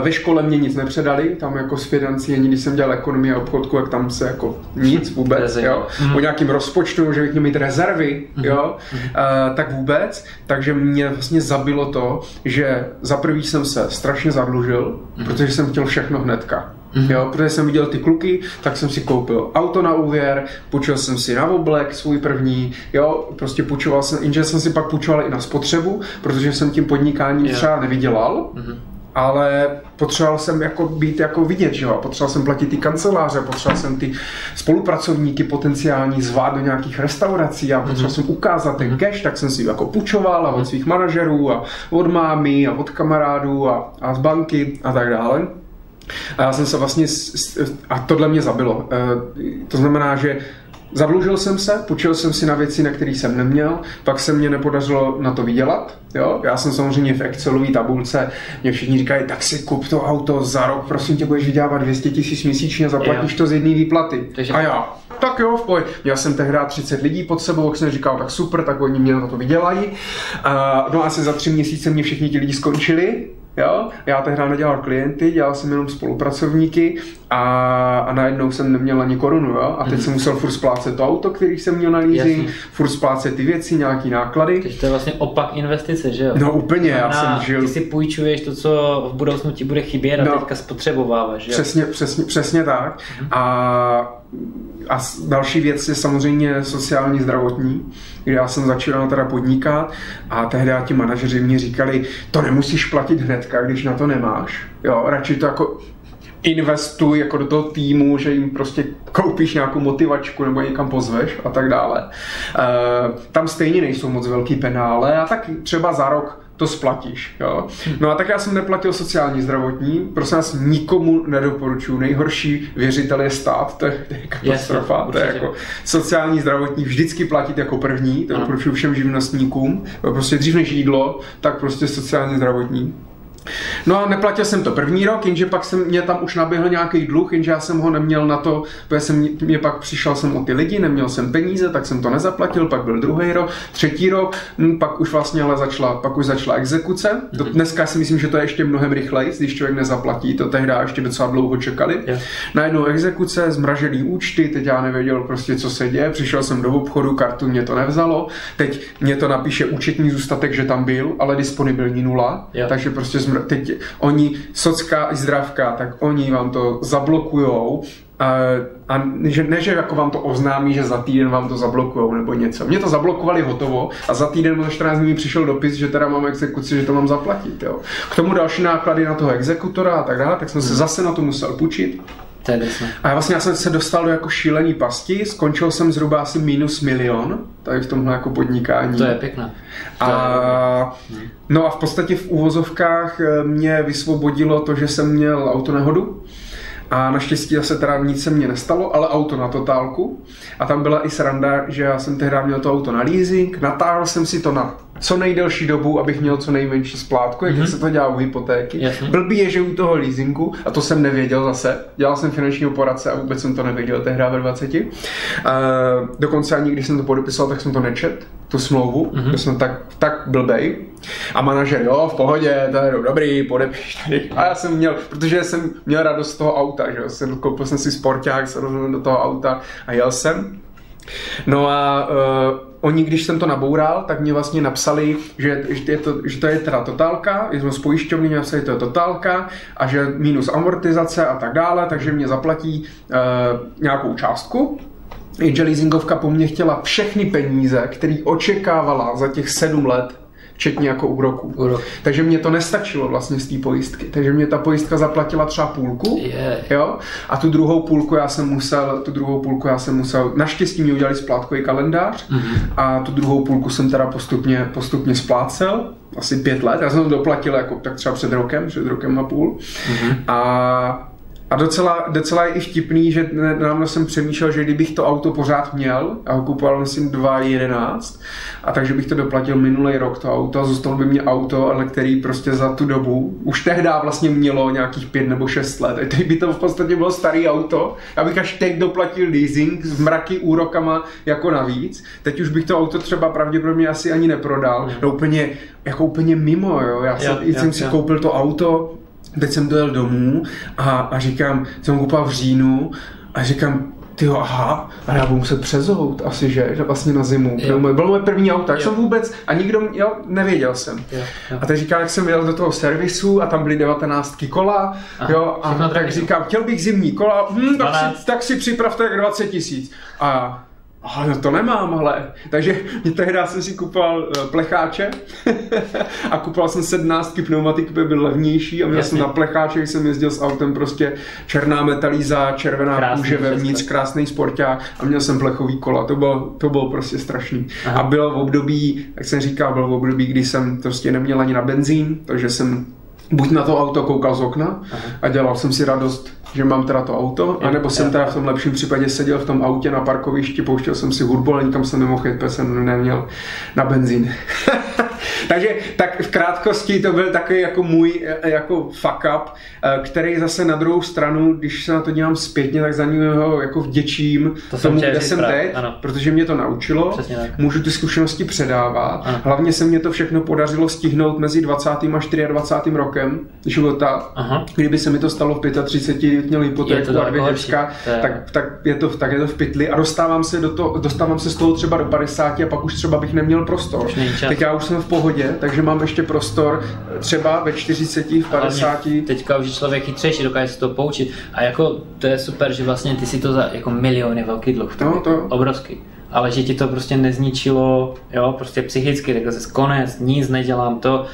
ve škole mě nic nepředali, tam jako s financí, ani když jsem dělal ekonomii a obchodku, jak tam se jako nic vůbec, jo. Mm. O nějakým rozpočtu, že bych měl mít rezervy, mm. jo. Uh, tak vůbec. Takže mě vlastně zabilo to, že za prvý jsem se strašně zadlužil, protože jsem chtěl všechno hnedka. Mm-hmm. Jo, protože jsem viděl ty kluky, tak jsem si koupil auto na úvěr, půjčil jsem si na oblek svůj první, jo, prostě půjčoval jsem, jenže jsem si pak půjčoval i na spotřebu, protože jsem tím podnikáním yeah. třeba nevydělal, mm-hmm ale potřeboval jsem jako být jako vidět, že jo? potřeboval jsem platit ty kanceláře, potřeboval jsem ty spolupracovníky potenciální zvát do nějakých restaurací a potřeboval mm-hmm. jsem ukázat ten mhm. cash, tak jsem si jako půjčoval a od svých manažerů a od mámy a od kamarádů a, a z banky a tak dále. A já jsem se vlastně, a tohle mě zabilo. E, to znamená, že Zadlužil jsem se, půjčil jsem si na věci, na které jsem neměl, pak se mě nepodařilo na to vydělat. Jo? Já jsem samozřejmě v Excelové tabulce, mě všichni říkají, tak si kup to auto za rok, prosím tě, budeš vydělávat 200 tisíc měsíčně, zaplatíš jo. to z jedné výplaty. Takže... A já, tak jo, v pohodě. Měl jsem tehdy 30 lidí pod sebou, jak jsem říkal, tak super, tak oni mě na to vydělají. Uh, no asi za tři měsíce mě všichni ti lidi skončili, Jo? Já tehdy nedělal klienty, dělal jsem jenom spolupracovníky a, a najednou jsem neměl ani korunu. Jo? A teď mm. jsem musel furt splácet to auto, který jsem měl na leasing, furt splácet ty věci, nějaký náklady. Takže to je vlastně opak investice, že jo? No úplně, já jsem žil. Ty si půjčuješ to, co v budoucnu ti bude chybět a no, teďka spotřebováváš, že jo? Přesně, přesně, přesně tak. Mm. A a další věc je samozřejmě sociální zdravotní, kde já jsem začínal teda podnikat a tehdy ti manažeři mě říkali, to nemusíš platit hnedka, když na to nemáš. Jo, radši to jako investuj jako do toho týmu, že jim prostě koupíš nějakou motivačku nebo někam pozveš a tak dále. E, tam stejně nejsou moc velký penále a tak třeba za rok to splatíš. Jo? No a tak já jsem neplatil sociální zdravotní, prosím vás, nikomu nedoporučuju. Nejhorší věřitel je stát, to je, to je katastrofa. Jasně, to je jako sociální zdravotní vždycky platit jako první, to doporučuju všem živnostníkům. Prostě dřív než jídlo, tak prostě sociální zdravotní. No a neplatil jsem to první rok, jenže pak jsem, mě tam už naběhl nějaký dluh, jenže já jsem ho neměl na to, protože jsem, mě pak přišel jsem o ty lidi, neměl jsem peníze, tak jsem to nezaplatil, pak byl druhý rok, třetí rok, hm, pak už vlastně ale začala, pak už začala exekuce. To mhm. dneska si myslím, že to je ještě mnohem rychleji, když člověk nezaplatí, to tehdy ještě docela dlouho čekali. Yeah. Najednou exekuce, zmražený účty, teď já nevěděl prostě, co se děje, přišel jsem do obchodu, kartu mě to nevzalo, teď mě to napíše účetní zůstatek, že tam byl, ale disponibilní nula, yeah. takže prostě teď oni, socka i zdravka, tak oni vám to zablokujou a, a že, ne, že jako vám to oznámí, že za týden vám to zablokujou nebo něco. Mě to zablokovali hotovo a za týden za 14 dní přišel dopis, že teda mám exekuci, že to mám zaplatit. Jo. K tomu další náklady na toho exekutora a tak dále, tak jsem se hmm. zase na to musel půjčit. A vlastně já jsem se dostal do jako šílený pasti, skončil jsem zhruba asi minus milion, tady v tomhle jako podnikání. To je pěkné. A, no a v podstatě v úvozovkách eh, mě vysvobodilo to, že jsem měl autonehodu. A naštěstí zase teda nic se mně nestalo, ale auto na totálku. A tam byla i sranda, že já jsem tehdy měl to auto na leasing, natáhl jsem si to na co nejdelší dobu, abych měl co nejmenší splátku, jak mm-hmm. se to dělá u hypotéky. Jasně. Blbý je, že u toho leasingu, a to jsem nevěděl zase, dělal jsem finančního poradce a vůbec jsem to nevěděl tehdy ve 20. Uh, dokonce ani když jsem to podepisoval, tak jsem to nečet, tu smlouvu, mm-hmm. to jsem tak, tak blbej. A manažer, jo, v pohodě, to je dobrý, podepiš tady. A já jsem měl, protože jsem měl radost z toho auta, že jo, jsem, koupil jsem si sporták, se rozhodl do toho auta a jel jsem. No a uh, oni, když jsem to naboural, tak mě vlastně napsali, že, že, je to, že to je teda totálka, jsme z pojišťovny napsali, že to je totálka a že minus amortizace a tak dále, takže mě zaplatí uh, nějakou částku. Jenže leasingovka po mně chtěla všechny peníze, které očekávala za těch sedm let včetně jako úroků. Úrok. Takže mě to nestačilo vlastně z té pojistky. Takže mě ta pojistka zaplatila třeba půlku, yeah. jo, a tu druhou půlku já jsem musel, tu druhou půlku já jsem musel, naštěstí mi udělali splátkový kalendář mm-hmm. a tu druhou půlku jsem teda postupně, postupně splácel, asi pět let, já jsem to doplatil jako tak třeba před rokem, před rokem a půl. Mm-hmm. A a docela, docela je i vtipný, že nedávno jsem přemýšlel, že kdybych to auto pořád měl, a ho kupoval myslím 2.11, a takže bych to doplatil minulý rok to auto a zůstalo by mě auto, ale který prostě za tu dobu, už tehdy vlastně mělo nějakých pět nebo šest let. A teď by to v podstatě bylo starý auto, já bych až teď doplatil leasing s mraky úrokama jako navíc. Teď už bych to auto třeba pravděpodobně asi ani neprodal. No úplně, jako úplně mimo, jo. Já jsem, já, jsem já, si já. koupil to auto, teď jsem dojel domů a, a říkám, jsem koupal v říjnu a říkám, ty aha, a já budu muset přezout asi, že, že vlastně na zimu. Jo. Bylo, bylo moje první auto, tak jo. jsem vůbec, a nikdo, jo, nevěděl jsem. Jo. Jo. A teď říkám, jak jsem jel do toho servisu a tam byly 19 kola, Aha, jo, a tak říkám, chtěl bych zimní kola, hm, tak, si, tak si připravte jak 20 tisíc. A ale no to nemám, ale. Takže tehdy jsem si kupoval eh, plecháče *laughs* a kupoval jsem 17 pneumatik, by byl levnější a měl Jasně. jsem na plecháče, jsem jezdil s autem prostě černá metalíza, červená krásný, kůže vevnitř, krásný sporták a měl jsem plechový kola. To bylo, to bylo prostě strašný. Aha. A bylo v období, jak jsem říkal, bylo v období, kdy jsem prostě neměl ani na benzín, takže jsem buď na to auto koukal z okna Aha. a dělal jsem si radost že mám teda to auto, anebo jsem teda v tom lepším případě seděl v tom autě na parkovišti, pouštěl jsem si hudbu, ale nikam jsem nemohl jít, protože jsem neměl na benzín. *laughs* Takže tak v krátkosti to byl takový jako můj e, jako fuck up, e, který zase na druhou stranu, když se na to dívám zpětně, tak za něho jako vděčím to tomu, kde jsem teď, ano. protože mě to naučilo, můžu ty zkušenosti předávat. Ano. Hlavně se mě to všechno podařilo stihnout mezi 20. a 24. rokem života. Aha. Kdyby se mi to stalo v 35, měl hypotéku a dvě děcka, tak, tak, je to, tak je to v pytli a dostávám se, do to, dostávám se z toho třeba do 50 a pak už třeba bych neměl prostor. Teď já už jsem v pohodě, takže mám ještě prostor třeba ve 40, v 50. Teďka už je člověk chytřejší, dokáže se to poučit. A jako to je super, že vlastně ty si to za jako miliony velký dluh. No, to... Obrovský ale že ti to prostě nezničilo, jo, prostě psychicky, tak zase konec, nic nedělám to,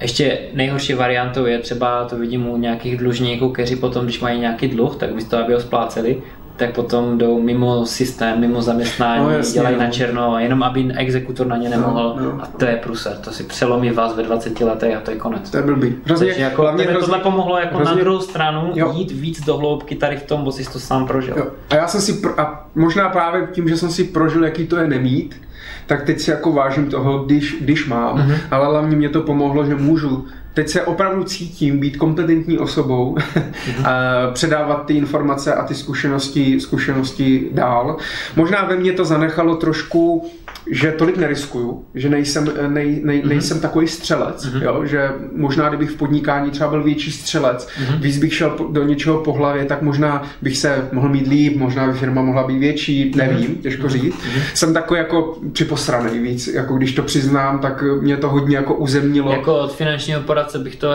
ještě nejhorší variantou je třeba, to vidím u nějakých dlužníků, kteří potom, když mají nějaký dluh, tak místo, aby ho spláceli, tak potom jdou mimo systém, mimo zaměstnání, no, jasně, dělají no. na černo, jenom aby exekutor na ně nemohl. No, no. A to je průser, to si přelomí vás ve 20 letech a to je konec. To je blbý. Hrozně, Takže jako, hlavně hrozně, tohle pomohlo jako hrozně, na druhou stranu jo. jít víc do hloubky tady v tom, bo jsi to sám prožil. Jo. A já jsem si, pro, a možná právě tím, že jsem si prožil, jaký to je nemít, tak teď si jako vážím toho, když, když mám, mm-hmm. ale hlavně mě to pomohlo, že můžu teď se opravdu cítím být kompetentní osobou, mm-hmm. *laughs* a předávat ty informace a ty zkušenosti, zkušenosti dál. Možná ve mně to zanechalo trošku že tolik neriskuju, že nejsem, nej, nej, mm-hmm. nejsem takový střelec, mm-hmm. jo? že možná kdybych v podnikání třeba byl větší střelec, mm-hmm. víc bych šel do něčeho po hlavě, tak možná bych se mohl mít líp, možná by firma mohla být větší, nevím, mm-hmm. těžko říct. Mm-hmm. Jsem takový jako připosraný víc, jako když to přiznám, tak mě to hodně jako uzemnilo. Jako od finančního poradce bych to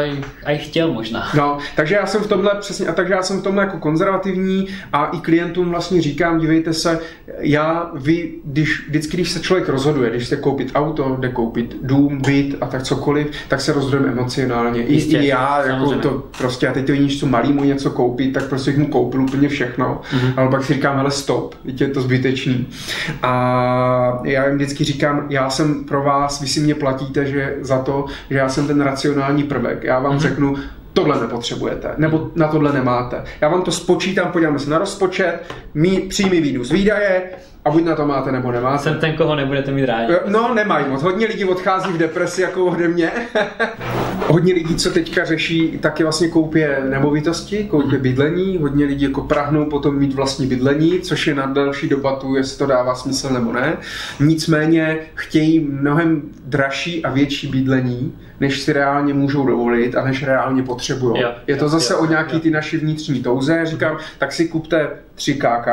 aj chtěl možná. No, takže já jsem v tomhle přesně, a takže já jsem v tomhle jako konzervativní a i klientům vlastně říkám, dívejte se, já, vy, když, vždycky, když se člověk rozhoduje, když chce koupit auto, jde koupit dům, byt a tak cokoliv, tak se rozhodujeme emocionálně. I, Jistě, I já, jako to prostě, a teď to jiní, co malýmu něco koupit, tak prostě mu koupil úplně všechno, mm-hmm. ale pak si říkám, ale stop, je to zbytečný. A já jim vždycky říkám, já jsem pro vás, vy si mě platíte že za to, že já jsem ten racionální prvek. Já vám mm-hmm. řeknu, tohle nepotřebujete, nebo na tohle nemáte. Já vám to spočítám, podíváme se na rozpočet, mý, příjmy výdus výdaje, a buď na to máte, nebo nemáte. Jsem ten, koho nebudete mít rádi. No, nemají moc. Hodně lidí odchází v depresi, jako ode mě. *laughs* hodně lidí, co teďka řeší, taky vlastně koupě nemovitosti, koupě bydlení. Hodně lidí jako prahnou potom mít vlastní bydlení, což je na další debatu, jestli to dává smysl nebo ne. Nicméně chtějí mnohem dražší a větší bydlení, než si reálně můžou dovolit a než reálně potřebují. Je to zase o nějaký ty naši vnitřní touze. Říkám, tak si kupte 3 KK,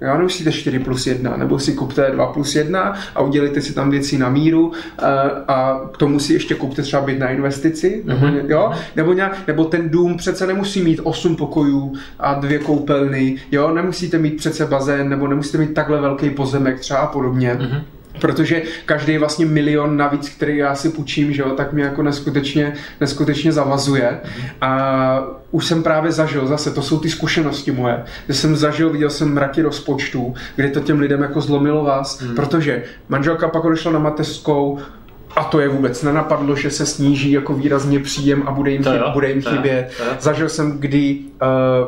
Jo, nemusíte 4 plus 1, nebo si kupte 2 plus 1 a udělejte si tam věci na míru a, eh, a k tomu si ještě kupte třeba byt na investici, nebo, mm-hmm. jo, nebo, nějak, nebo ten dům přece nemusí mít 8 pokojů a dvě koupelny, jo, nemusíte mít přece bazén, nebo nemusíte mít takhle velký pozemek třeba a podobně. Mm-hmm protože každý vlastně milion navíc, který já si půjčím, že jo, tak mě jako neskutečně, neskutečně zavazuje. A už jsem právě zažil, zase to jsou ty zkušenosti moje, že jsem zažil, viděl jsem mraky rozpočtů, kde to těm lidem jako zlomilo vás, hmm. protože manželka pak odešla na mateřskou, a to je vůbec nenapadlo, že se sníží jako výrazně příjem a bude jim, chyb, bude jim chybět. Zažil jsem, kdy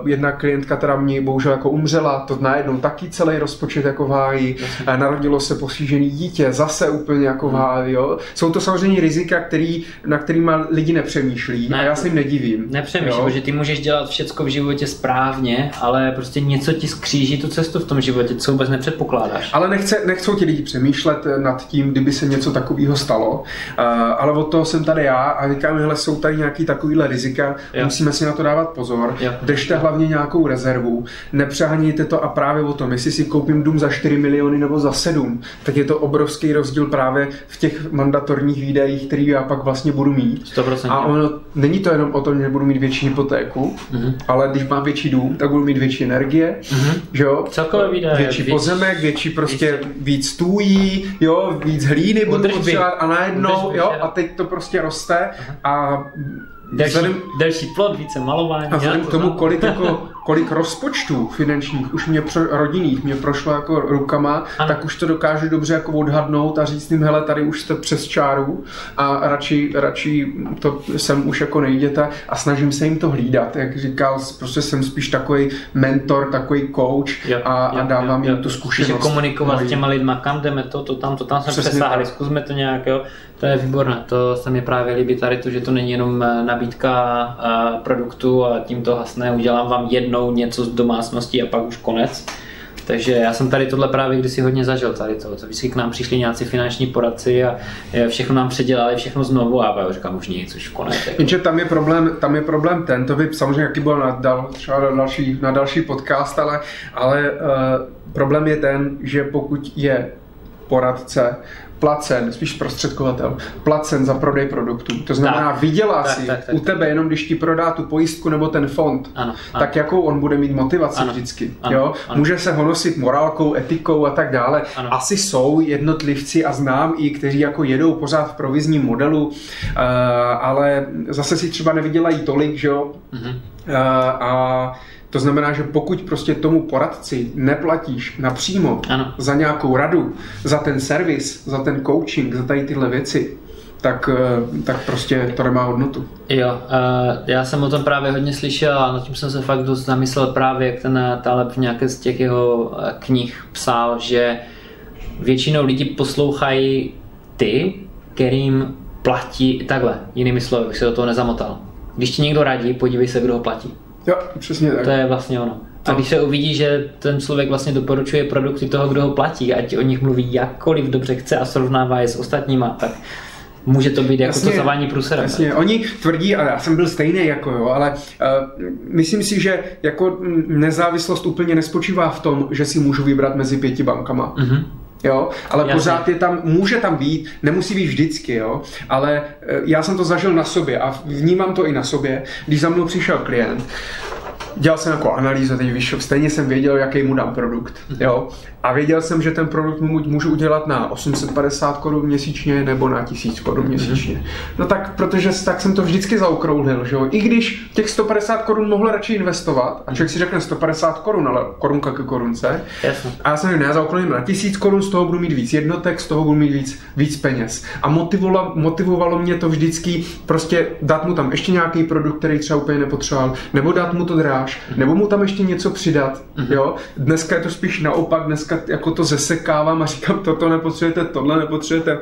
uh, jedna klientka teda mě bohužel jako umřela, to najednou taky celý rozpočet jako v háji, uh, narodilo se postižený dítě, zase úplně jako v hmm. háji. Jo. Jsou to samozřejmě rizika, který, na kterýma lidi nepřemýšlí ne, a já se jim nedivím. Nepřemýšlím, že ty můžeš dělat všecko v životě správně, ale prostě něco ti skříží tu cestu v tom životě, co vůbec nepředpokládáš. Ale nechce, nechcou ti lidi přemýšlet nad tím, kdyby se něco takového stalo Uh, ale od toho jsem tady já a říkám, že jsou tady nějaký takovýhle rizika, jo. musíme si na to dávat pozor. Jo. Držte hlavně nějakou rezervu, nepřehánějte to a právě o tom, jestli si koupím dům za 4 miliony nebo za 7, tak je to obrovský rozdíl právě v těch mandatorních výdajích, který já pak vlastně budu mít. 100%. A ono, není to jenom o tom, že budu mít větší hypotéku, mm-hmm. ale když mám větší dům, tak budu mít větší energie, mm-hmm. že jo? Celkové výdaje. Větší víc, pozemek, větší prostě víc, víc tůjí, jo, víc hlíny budu potřebovat a na najednou, jo, a teď to prostě roste a Delší, vzhledem, delší plot, více malování. A vzhledem k tomu, kolik, jako, *laughs* kolik rozpočtů finančních už mě pro, rodinných mě prošlo jako rukama, ano. tak už to dokážu dobře jako odhadnout a říct jim, hele, tady už jste přes čáru a radši, radši to jsem už jako nejděte a snažím se jim to hlídat. Jak říkal, prostě jsem spíš takový mentor, takový coach jo, a, jo, a dávám jo, jim jo. tu zkušenost. Spíš komunikovat s těma lidma, kam jdeme to, to tam, to tam jsme přesáhli, zkusme to nějak, jo. To je výborné, to se mi právě líbí tady to, že to není jenom eh, nabídka eh, produktu a tím to hasne, udělám vám jednou něco z domácnosti a pak už konec. Takže já jsem tady tohle právě kdysi hodně zažil, tady to. to vždycky k nám přišli nějací finanční poradci a všechno nám předělali, všechno znovu a já říkám už nic, už konec. Jako. Jenže tam je problém, tam je problém ten, to by samozřejmě jaký byl na, dal, třeba na další, na další podcast, ale, ale uh, problém je ten, že pokud je poradce placen, spíš prostředkovatel, placen za prodej produktů. To znamená, tak, vydělá tak, si tak, tak, u tebe jenom, když ti prodá tu pojistku nebo ten fond, ano, ano. tak jakou on bude mít motivaci ano, vždycky. Ano, jo? Ano. Může se honosit morálkou, etikou a tak dále. Ano. Asi jsou jednotlivci a znám i, kteří jako jedou pořád v provizním modelu, uh, ale zase si třeba nevydělají tolik, že jo? Uh-huh. Uh, a To znamená, že pokud prostě tomu poradci neplatíš napřímo ano. za nějakou radu, za ten servis, za ten coaching, za tady tyhle věci, tak, eh, tak prostě to nemá hodnotu. Jo, uh, já jsem o tom právě hodně slyšel a nad tím jsem se fakt dost zamyslel právě, jak ten Taleb v nějaké z těch jeho knih psal, že většinou lidi poslouchají ty, kterým platí takhle, jinými slovy, bych se do toho nezamotal. Když ti někdo radí, podívej se, kdo ho platí. Jo, přesně tak. To je vlastně ono. A když se uvidí, že ten člověk vlastně doporučuje produkty toho, kdo ho platí, ať o nich mluví jakkoliv dobře chce a srovnává je s ostatníma, tak může to být jako jasně, to zavání průserem. Jasně, oni tvrdí, a já jsem byl stejný jako jo, ale uh, myslím si, že jako nezávislost úplně nespočívá v tom, že si můžu vybrat mezi pěti bankama. Mm-hmm jo, ale Jasně. pořád je tam, může tam být, nemusí být vždycky, jo, ale eh, já jsem to zažil na sobě a vnímám to i na sobě, když za mnou přišel klient dělal jsem jako analýzu, teď víš, stejně jsem věděl, jaký mu dám produkt, jo. A věděl jsem, že ten produkt mu můžu udělat na 850 korun měsíčně nebo na 1000 korun měsíčně. No tak, protože tak jsem to vždycky zaokrouhlil, že jo. I když těch 150 korun mohl radši investovat, a člověk si řekne 150 korun, ale korunka ke korunce. A já jsem ne, zaokrouhlím na 1000 korun, z toho budu mít víc jednotek, z toho budu mít víc, víc peněz. A motivovalo, motivovalo mě to vždycky prostě dát mu tam ještě nějaký produkt, který třeba úplně nepotřeboval, nebo dát mu to dráž, nebo mu tam ještě něco přidat, mm-hmm. jo. Dneska je to spíš naopak, dneska jako to zesekávám a říkám, toto nepotřebujete, tohle nepotřebujete,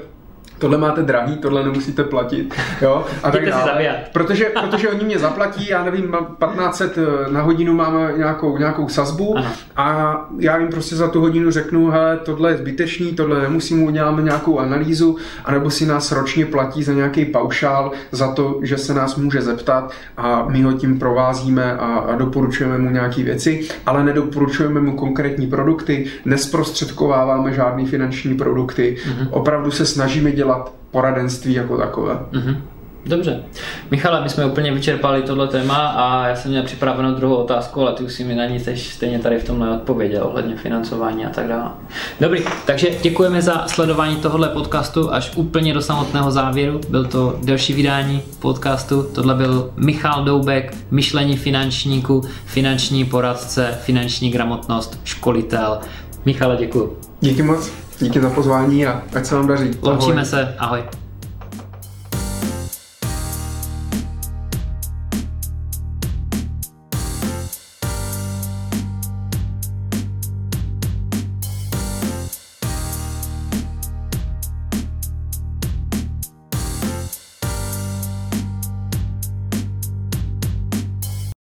tohle máte drahý, tohle nemusíte platit, jo, a tak dále. Protože, protože oni mě zaplatí, já nevím, 1500 eh, na hodinu máme nějakou, nějakou sazbu ano. a já jim prostě za tu hodinu řeknu, hele, tohle je zbytečný, tohle nemusím, uděláme nějakou analýzu, anebo si nás ročně platí za nějaký paušál, za to, že se nás může zeptat a my ho tím provázíme a, a doporučujeme mu nějaké věci, ale nedoporučujeme mu konkrétní produkty, nesprostředkováváme žádný finanční produkty, mm-hmm. opravdu se snažíme dělat dělat poradenství jako takové. Mm-hmm. Dobře. Michale, my jsme úplně vyčerpali tohle téma a já jsem měl připravenou druhou otázku, ale ty už si mi na ní tež stejně tady v tom neodpověděl ohledně financování a tak dále. Dobrý, takže děkujeme za sledování tohohle podcastu až úplně do samotného závěru. Byl to delší vydání podcastu. Tohle byl Michal Doubek, myšlení finančníku, finanční poradce, finanční gramotnost, školitel. Michale, děkuji. Díky moc. Díky za pozvání a ať se vám daří. Loučíme se, ahoj.